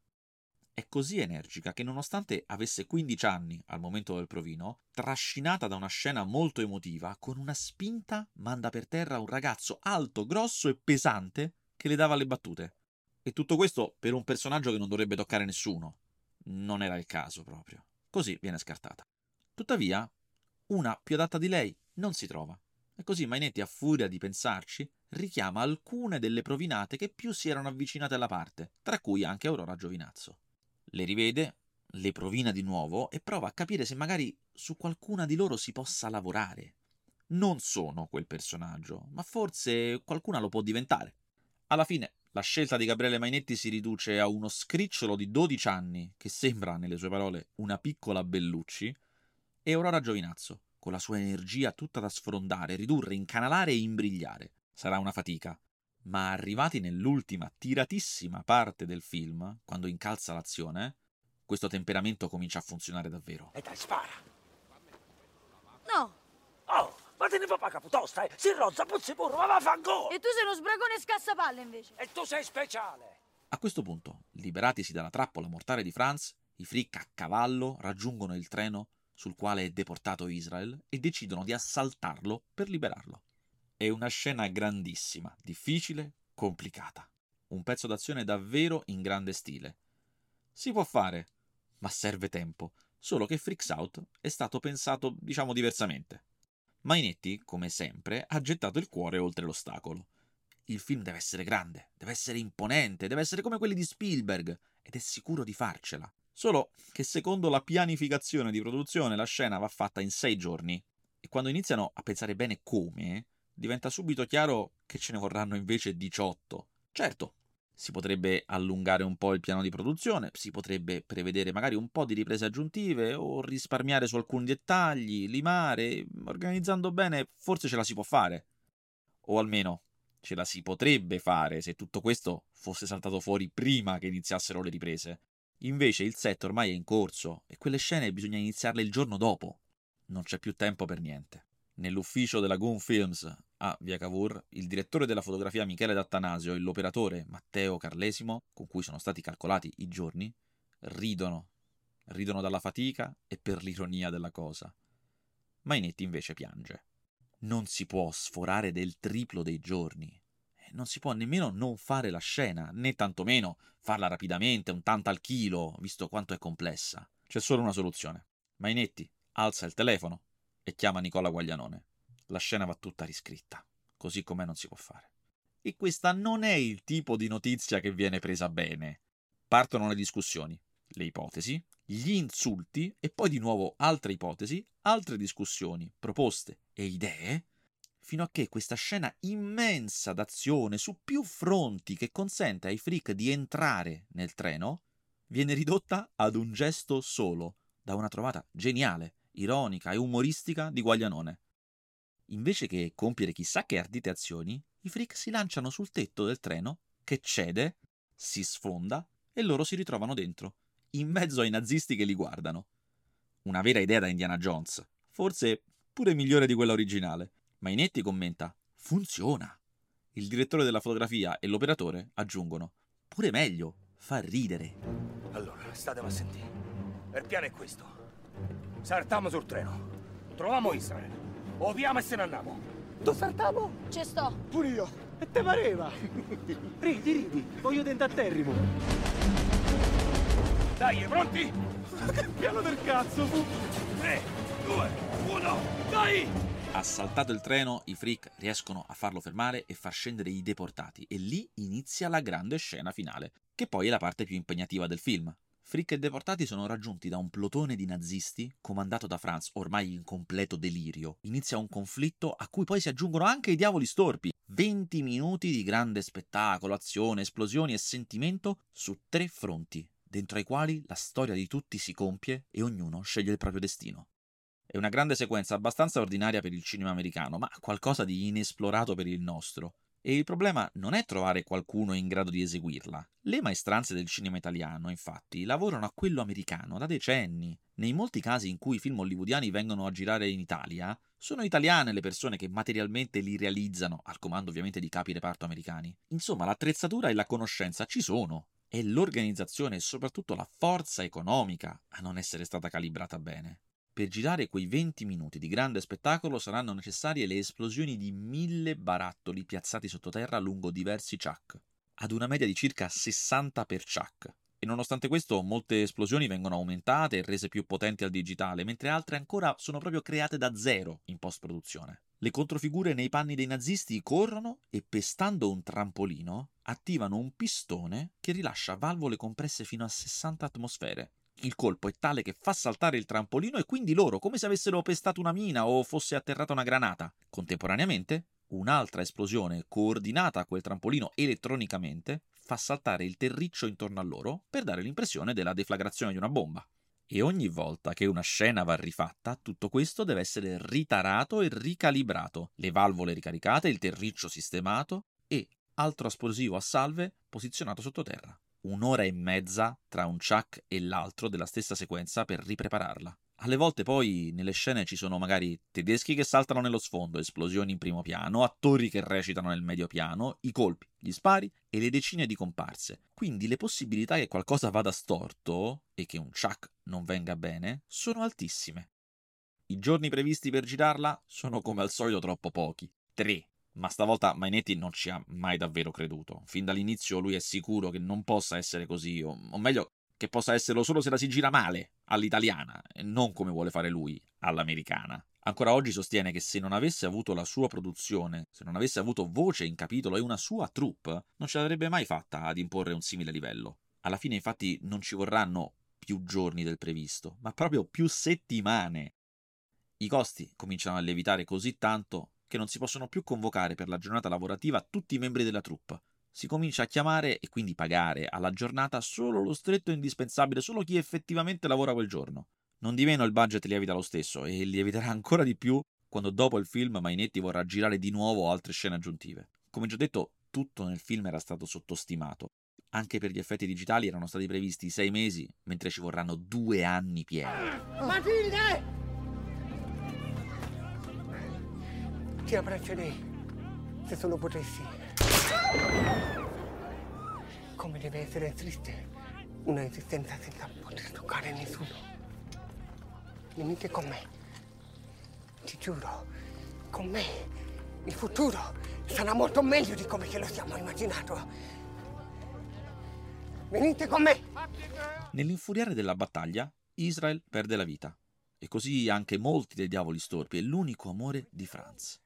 È così energica che nonostante avesse 15 anni al momento del provino, trascinata da una scena molto emotiva, con una spinta manda per terra un ragazzo alto, grosso e pesante che le dava le battute. E tutto questo per un personaggio che non dovrebbe toccare nessuno. Non era il caso proprio. Così viene scartata. Tuttavia, una più adatta di lei non si trova. E così Mainetti, a furia di pensarci, richiama alcune delle provinate che più si erano avvicinate alla parte, tra cui anche Aurora Giovinazzo. Le rivede, le provina di nuovo e prova a capire se magari su qualcuna di loro si possa lavorare. Non sono quel personaggio, ma forse qualcuna lo può diventare. Alla fine, la scelta di Gabriele Mainetti si riduce a uno scricciolo di 12 anni, che sembra, nelle sue parole, una piccola Bellucci, e Aurora Giovinazzo, con la sua energia tutta da sfrondare, ridurre, incanalare e imbrigliare. Sarà una fatica, ma arrivati nell'ultima tiratissima parte del film, quando incalza l'azione, questo temperamento comincia a funzionare davvero. E dai, spara! No! Oh, ma te ne fa paga piuttosto, eh? Si rozza, puzzi pure, ma va fango! E tu sei uno sbragone scassapalle invece. E tu sei speciale! A questo punto, liberatisi dalla trappola mortale di Franz, i freak a cavallo raggiungono il treno sul quale è deportato Israel e decidono di assaltarlo per liberarlo. È una scena grandissima, difficile, complicata. Un pezzo d'azione davvero in grande stile. Si può fare, ma serve tempo, solo che Freaks Out è stato pensato, diciamo, diversamente. Mainetti, come sempre, ha gettato il cuore oltre l'ostacolo. Il film deve essere grande, deve essere imponente, deve essere come quelli di Spielberg, ed è sicuro di farcela. Solo che secondo la pianificazione di produzione la scena va fatta in sei giorni, e quando iniziano a pensare bene come, diventa subito chiaro che ce ne vorranno invece 18. Certo, si potrebbe allungare un po' il piano di produzione, si potrebbe prevedere magari un po' di riprese aggiuntive o risparmiare su alcuni dettagli, limare, organizzando bene forse ce la si può fare. O almeno ce la si potrebbe fare se tutto questo fosse saltato fuori prima che iniziassero le riprese. Invece il set ormai è in corso e quelle scene bisogna iniziarle il giorno dopo. Non c'è più tempo per niente. Nell'ufficio della Goon Films a Via Cavour, il direttore della fotografia Michele D'Attanasio e l'operatore Matteo Carlesimo, con cui sono stati calcolati i giorni, ridono. Ridono dalla fatica e per l'ironia della cosa. Mainetti invece piange. Non si può sforare del triplo dei giorni. Non si può nemmeno non fare la scena, né tantomeno farla rapidamente, un tanto al chilo, visto quanto è complessa. C'è solo una soluzione. Mainetti alza il telefono, e chiama Nicola Guaglianone. La scena va tutta riscritta, così com'è non si può fare. E questa non è il tipo di notizia che viene presa bene. Partono le discussioni, le ipotesi, gli insulti e poi di nuovo altre ipotesi, altre discussioni, proposte e idee, fino a che questa scena immensa d'azione su più fronti che consente ai freak di entrare nel treno viene ridotta ad un gesto solo, da una trovata geniale ironica e umoristica di Guaglianone. Invece che compiere chissà che ardite azioni, i freak si lanciano sul tetto del treno, che cede, si sfonda e loro si ritrovano dentro, in mezzo ai nazisti che li guardano. Una vera idea da Indiana Jones, forse pure migliore di quella originale. Mainetti commenta: Funziona. Il direttore della fotografia e l'operatore aggiungono: Pure meglio, fa ridere. Allora, statemi a sentire. Il piano è questo. Saltiamo sul treno. Troviamo Israele. Oviamo e se ne andiamo. Tu saltiamo? Ci sto. Pure io. E te pareva? [LAUGHS] ridi, ridi. Voglio tentaterrimo. Dai, pronti? che piano del cazzo! 3, 2, 1, dai! Assaltato il treno, i freak riescono a farlo fermare e far scendere i deportati e lì inizia la grande scena finale, che poi è la parte più impegnativa del film. Frick e deportati sono raggiunti da un plotone di nazisti comandato da Franz, ormai in completo delirio. Inizia un conflitto a cui poi si aggiungono anche i diavoli storpi. 20 minuti di grande spettacolo, azione, esplosioni e sentimento su tre fronti, dentro ai quali la storia di tutti si compie e ognuno sceglie il proprio destino. È una grande sequenza abbastanza ordinaria per il cinema americano, ma qualcosa di inesplorato per il nostro. E il problema non è trovare qualcuno in grado di eseguirla. Le maestranze del cinema italiano, infatti, lavorano a quello americano da decenni. Nei molti casi in cui i film hollywoodiani vengono a girare in Italia, sono italiane le persone che materialmente li realizzano, al comando ovviamente di capi reparto americani. Insomma, l'attrezzatura e la conoscenza ci sono. È l'organizzazione e soprattutto la forza economica a non essere stata calibrata bene. Per girare quei 20 minuti di grande spettacolo saranno necessarie le esplosioni di mille barattoli piazzati sottoterra lungo diversi chuck, ad una media di circa 60 per chuck. E nonostante questo, molte esplosioni vengono aumentate e rese più potenti al digitale, mentre altre ancora sono proprio create da zero in post-produzione. Le controfigure nei panni dei nazisti corrono e, pestando un trampolino, attivano un pistone che rilascia valvole compresse fino a 60 atmosfere, il colpo è tale che fa saltare il trampolino e quindi loro, come se avessero pestato una mina o fosse atterrata una granata. Contemporaneamente, un'altra esplosione coordinata a quel trampolino elettronicamente fa saltare il terriccio intorno a loro per dare l'impressione della deflagrazione di una bomba. E ogni volta che una scena va rifatta, tutto questo deve essere ritarato e ricalibrato, le valvole ricaricate, il terriccio sistemato e altro esplosivo a salve posizionato sottoterra un'ora e mezza tra un chuck e l'altro della stessa sequenza per riprepararla. Alle volte poi nelle scene ci sono magari tedeschi che saltano nello sfondo, esplosioni in primo piano, attori che recitano nel medio piano, i colpi, gli spari e le decine di comparse. Quindi le possibilità che qualcosa vada storto e che un chuck non venga bene sono altissime. I giorni previsti per girarla sono come al solito troppo pochi. Tre ma stavolta Mainetti non ci ha mai davvero creduto. Fin dall'inizio lui è sicuro che non possa essere così, o, o meglio, che possa esserlo solo se la si gira male, all'italiana, e non come vuole fare lui, all'americana. Ancora oggi sostiene che se non avesse avuto la sua produzione, se non avesse avuto voce in capitolo e una sua troupe, non ce l'avrebbe mai fatta ad imporre un simile livello. Alla fine infatti non ci vorranno più giorni del previsto, ma proprio più settimane. I costi cominciano a lievitare così tanto che non si possono più convocare per la giornata lavorativa tutti i membri della troupe. Si comincia a chiamare e quindi pagare alla giornata solo lo stretto indispensabile, solo chi effettivamente lavora quel giorno. Non di meno il budget lievita lo stesso e lieviterà ancora di più quando dopo il film Mainetti vorrà girare di nuovo altre scene aggiuntive. Come già detto, tutto nel film era stato sottostimato. Anche per gli effetti digitali erano stati previsti sei mesi, mentre ci vorranno due anni pieni. Matilde! Ti abbraccerei se solo potessi. Come deve essere triste una esistenza senza poter toccare nessuno. Venite con me. Ti giuro, con me il futuro sarà molto meglio di come ce lo siamo immaginato. Venite con me! Nell'infuriare della battaglia, Israel perde la vita. E così anche molti dei diavoli storpi e l'unico amore di Franz.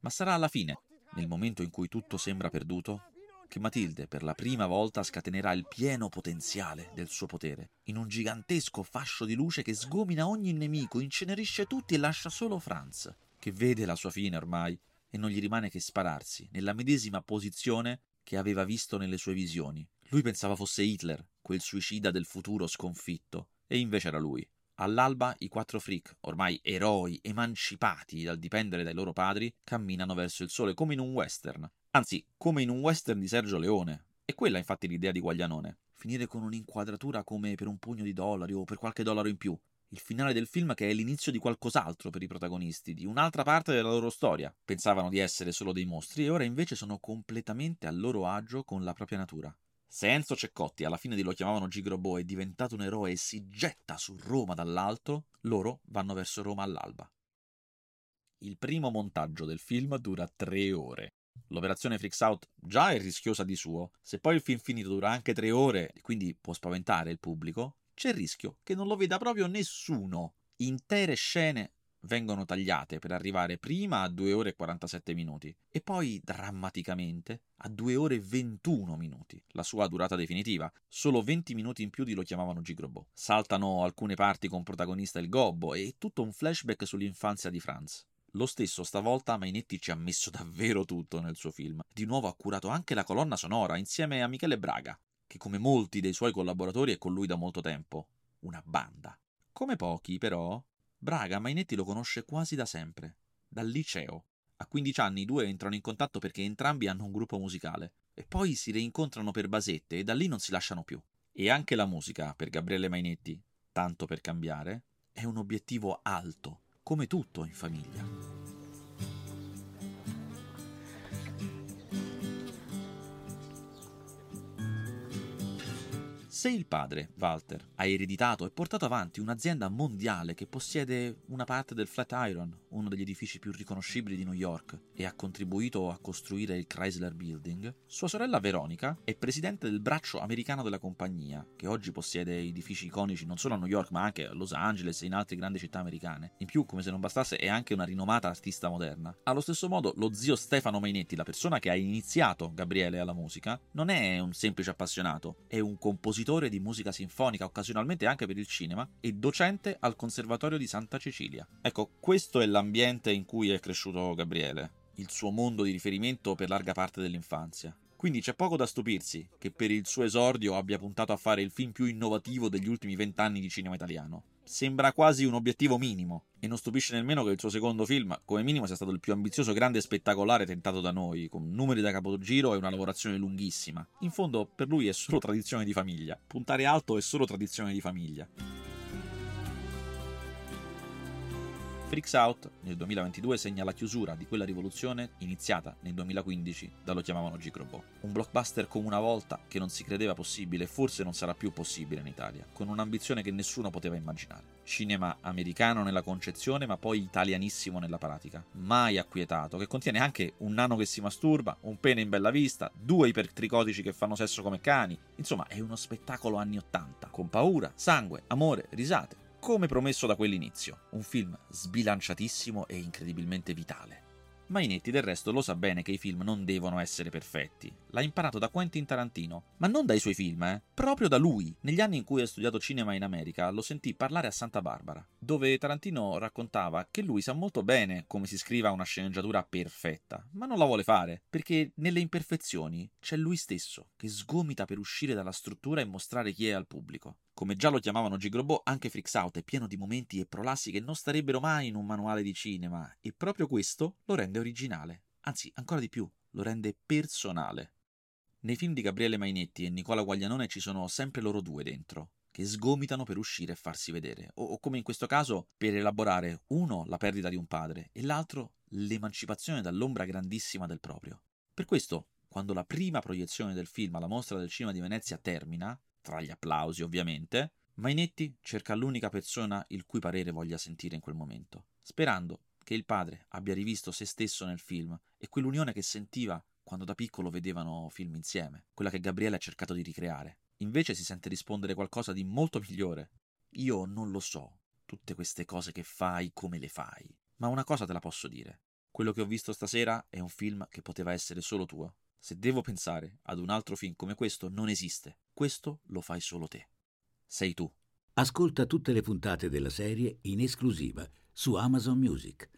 Ma sarà alla fine, nel momento in cui tutto sembra perduto, che Matilde per la prima volta scatenerà il pieno potenziale del suo potere, in un gigantesco fascio di luce che sgomina ogni nemico, incenerisce tutti e lascia solo Franz, che vede la sua fine ormai e non gli rimane che spararsi nella medesima posizione che aveva visto nelle sue visioni. Lui pensava fosse Hitler, quel suicida del futuro sconfitto, e invece era lui. All'alba i quattro freak, ormai eroi emancipati dal dipendere dai loro padri, camminano verso il sole come in un western. Anzi, come in un western di Sergio Leone. E quella infatti l'idea di Guaglianone. Finire con un'inquadratura come per un pugno di dollari o per qualche dollaro in più. Il finale del film che è l'inizio di qualcos'altro per i protagonisti, di un'altra parte della loro storia. Pensavano di essere solo dei mostri e ora invece sono completamente a loro agio con la propria natura. Se Enzo Ceccotti alla fine di Lo chiamavano Gigrobò è diventato un eroe e si getta su Roma dall'alto, loro vanno verso Roma all'alba. Il primo montaggio del film dura tre ore. L'operazione Freaks Out già è rischiosa di suo, se poi il film finito dura anche tre ore quindi può spaventare il pubblico, c'è il rischio che non lo veda proprio nessuno. Intere scene vengono tagliate per arrivare prima a 2 ore e 47 minuti e poi drammaticamente a 2 ore e 21 minuti, la sua durata definitiva. Solo 20 minuti in più di lo chiamavano Gigrobò. Saltano alcune parti con protagonista il Gobbo e tutto un flashback sull'infanzia di Franz. Lo stesso stavolta Mainetti ci ha messo [LAUGHS] davvero tutto nel suo film. Di nuovo ha curato anche la colonna sonora insieme a Michele Braga, che come molti dei suoi collaboratori è con lui da molto tempo. Una banda. Come pochi, però, Braga Mainetti lo conosce quasi da sempre, dal liceo. A 15 anni i due entrano in contatto perché entrambi hanno un gruppo musicale e poi si reincontrano per basette e da lì non si lasciano più. E anche la musica, per Gabriele Mainetti, tanto per cambiare, è un obiettivo alto, come tutto in famiglia. Se il padre, Walter, ha ereditato e portato avanti un'azienda mondiale che possiede una parte del Flatiron, uno degli edifici più riconoscibili di New York, e ha contribuito a costruire il Chrysler Building, sua sorella Veronica è presidente del braccio americano della compagnia, che oggi possiede edifici iconici non solo a New York ma anche a Los Angeles e in altre grandi città americane. In più, come se non bastasse, è anche una rinomata artista moderna. Allo stesso modo, lo zio Stefano Mainetti, la persona che ha iniziato Gabriele alla musica, non è un semplice appassionato, è un compositore di musica sinfonica, occasionalmente anche per il cinema, e docente al Conservatorio di Santa Cecilia. Ecco, questo è l'ambiente in cui è cresciuto Gabriele, il suo mondo di riferimento per larga parte dell'infanzia. Quindi c'è poco da stupirsi che per il suo esordio abbia puntato a fare il film più innovativo degli ultimi vent'anni di cinema italiano. Sembra quasi un obiettivo minimo, e non stupisce nemmeno che il suo secondo film, come minimo, sia stato il più ambizioso, grande e spettacolare tentato da noi, con numeri da capogiro e una lavorazione lunghissima. In fondo, per lui è solo tradizione di famiglia. Puntare alto è solo tradizione di famiglia. Freaks Out nel 2022 segna la chiusura di quella rivoluzione iniziata nel 2015 da Lo chiamavano Gigrobot. Un blockbuster come una volta che non si credeva possibile e forse non sarà più possibile in Italia, con un'ambizione che nessuno poteva immaginare. Cinema americano nella concezione ma poi italianissimo nella pratica, mai acquietato, che contiene anche un nano che si masturba, un pene in bella vista, due ipertricotici che fanno sesso come cani, insomma è uno spettacolo anni 80, con paura, sangue, amore, risate come promesso da quell'inizio, un film sbilanciatissimo e incredibilmente vitale. Mainetti del resto lo sa bene che i film non devono essere perfetti. L'ha imparato da Quentin Tarantino, ma non dai suoi film, eh? Proprio da lui. Negli anni in cui ha studiato cinema in America lo sentì parlare a Santa Barbara, dove Tarantino raccontava che lui sa molto bene come si scriva una sceneggiatura perfetta, ma non la vuole fare, perché nelle imperfezioni c'è lui stesso, che sgomita per uscire dalla struttura e mostrare chi è al pubblico. Come già lo chiamavano Gigrobot, anche Freaks Out è pieno di momenti e prolassi che non starebbero mai in un manuale di cinema, e proprio questo lo rende originale, anzi ancora di più, lo rende personale. Nei film di Gabriele Mainetti e Nicola Guaglianone ci sono sempre loro due dentro, che sgomitano per uscire e farsi vedere, o, o come in questo caso per elaborare uno la perdita di un padre e l'altro l'emancipazione dall'ombra grandissima del proprio. Per questo, quando la prima proiezione del film alla Mostra del Cinema di Venezia termina, tra gli applausi ovviamente, Mainetti cerca l'unica persona il cui parere voglia sentire in quel momento, sperando che il padre abbia rivisto se stesso nel film e quell'unione che sentiva quando da piccolo vedevano film insieme, quella che Gabriele ha cercato di ricreare. Invece si sente rispondere qualcosa di molto migliore. Io non lo so, tutte queste cose che fai, come le fai, ma una cosa te la posso dire. Quello che ho visto stasera è un film che poteva essere solo tuo. Se devo pensare ad un altro film come questo, non esiste. Questo lo fai solo te. Sei tu. Ascolta tutte le puntate della serie in esclusiva su Amazon Music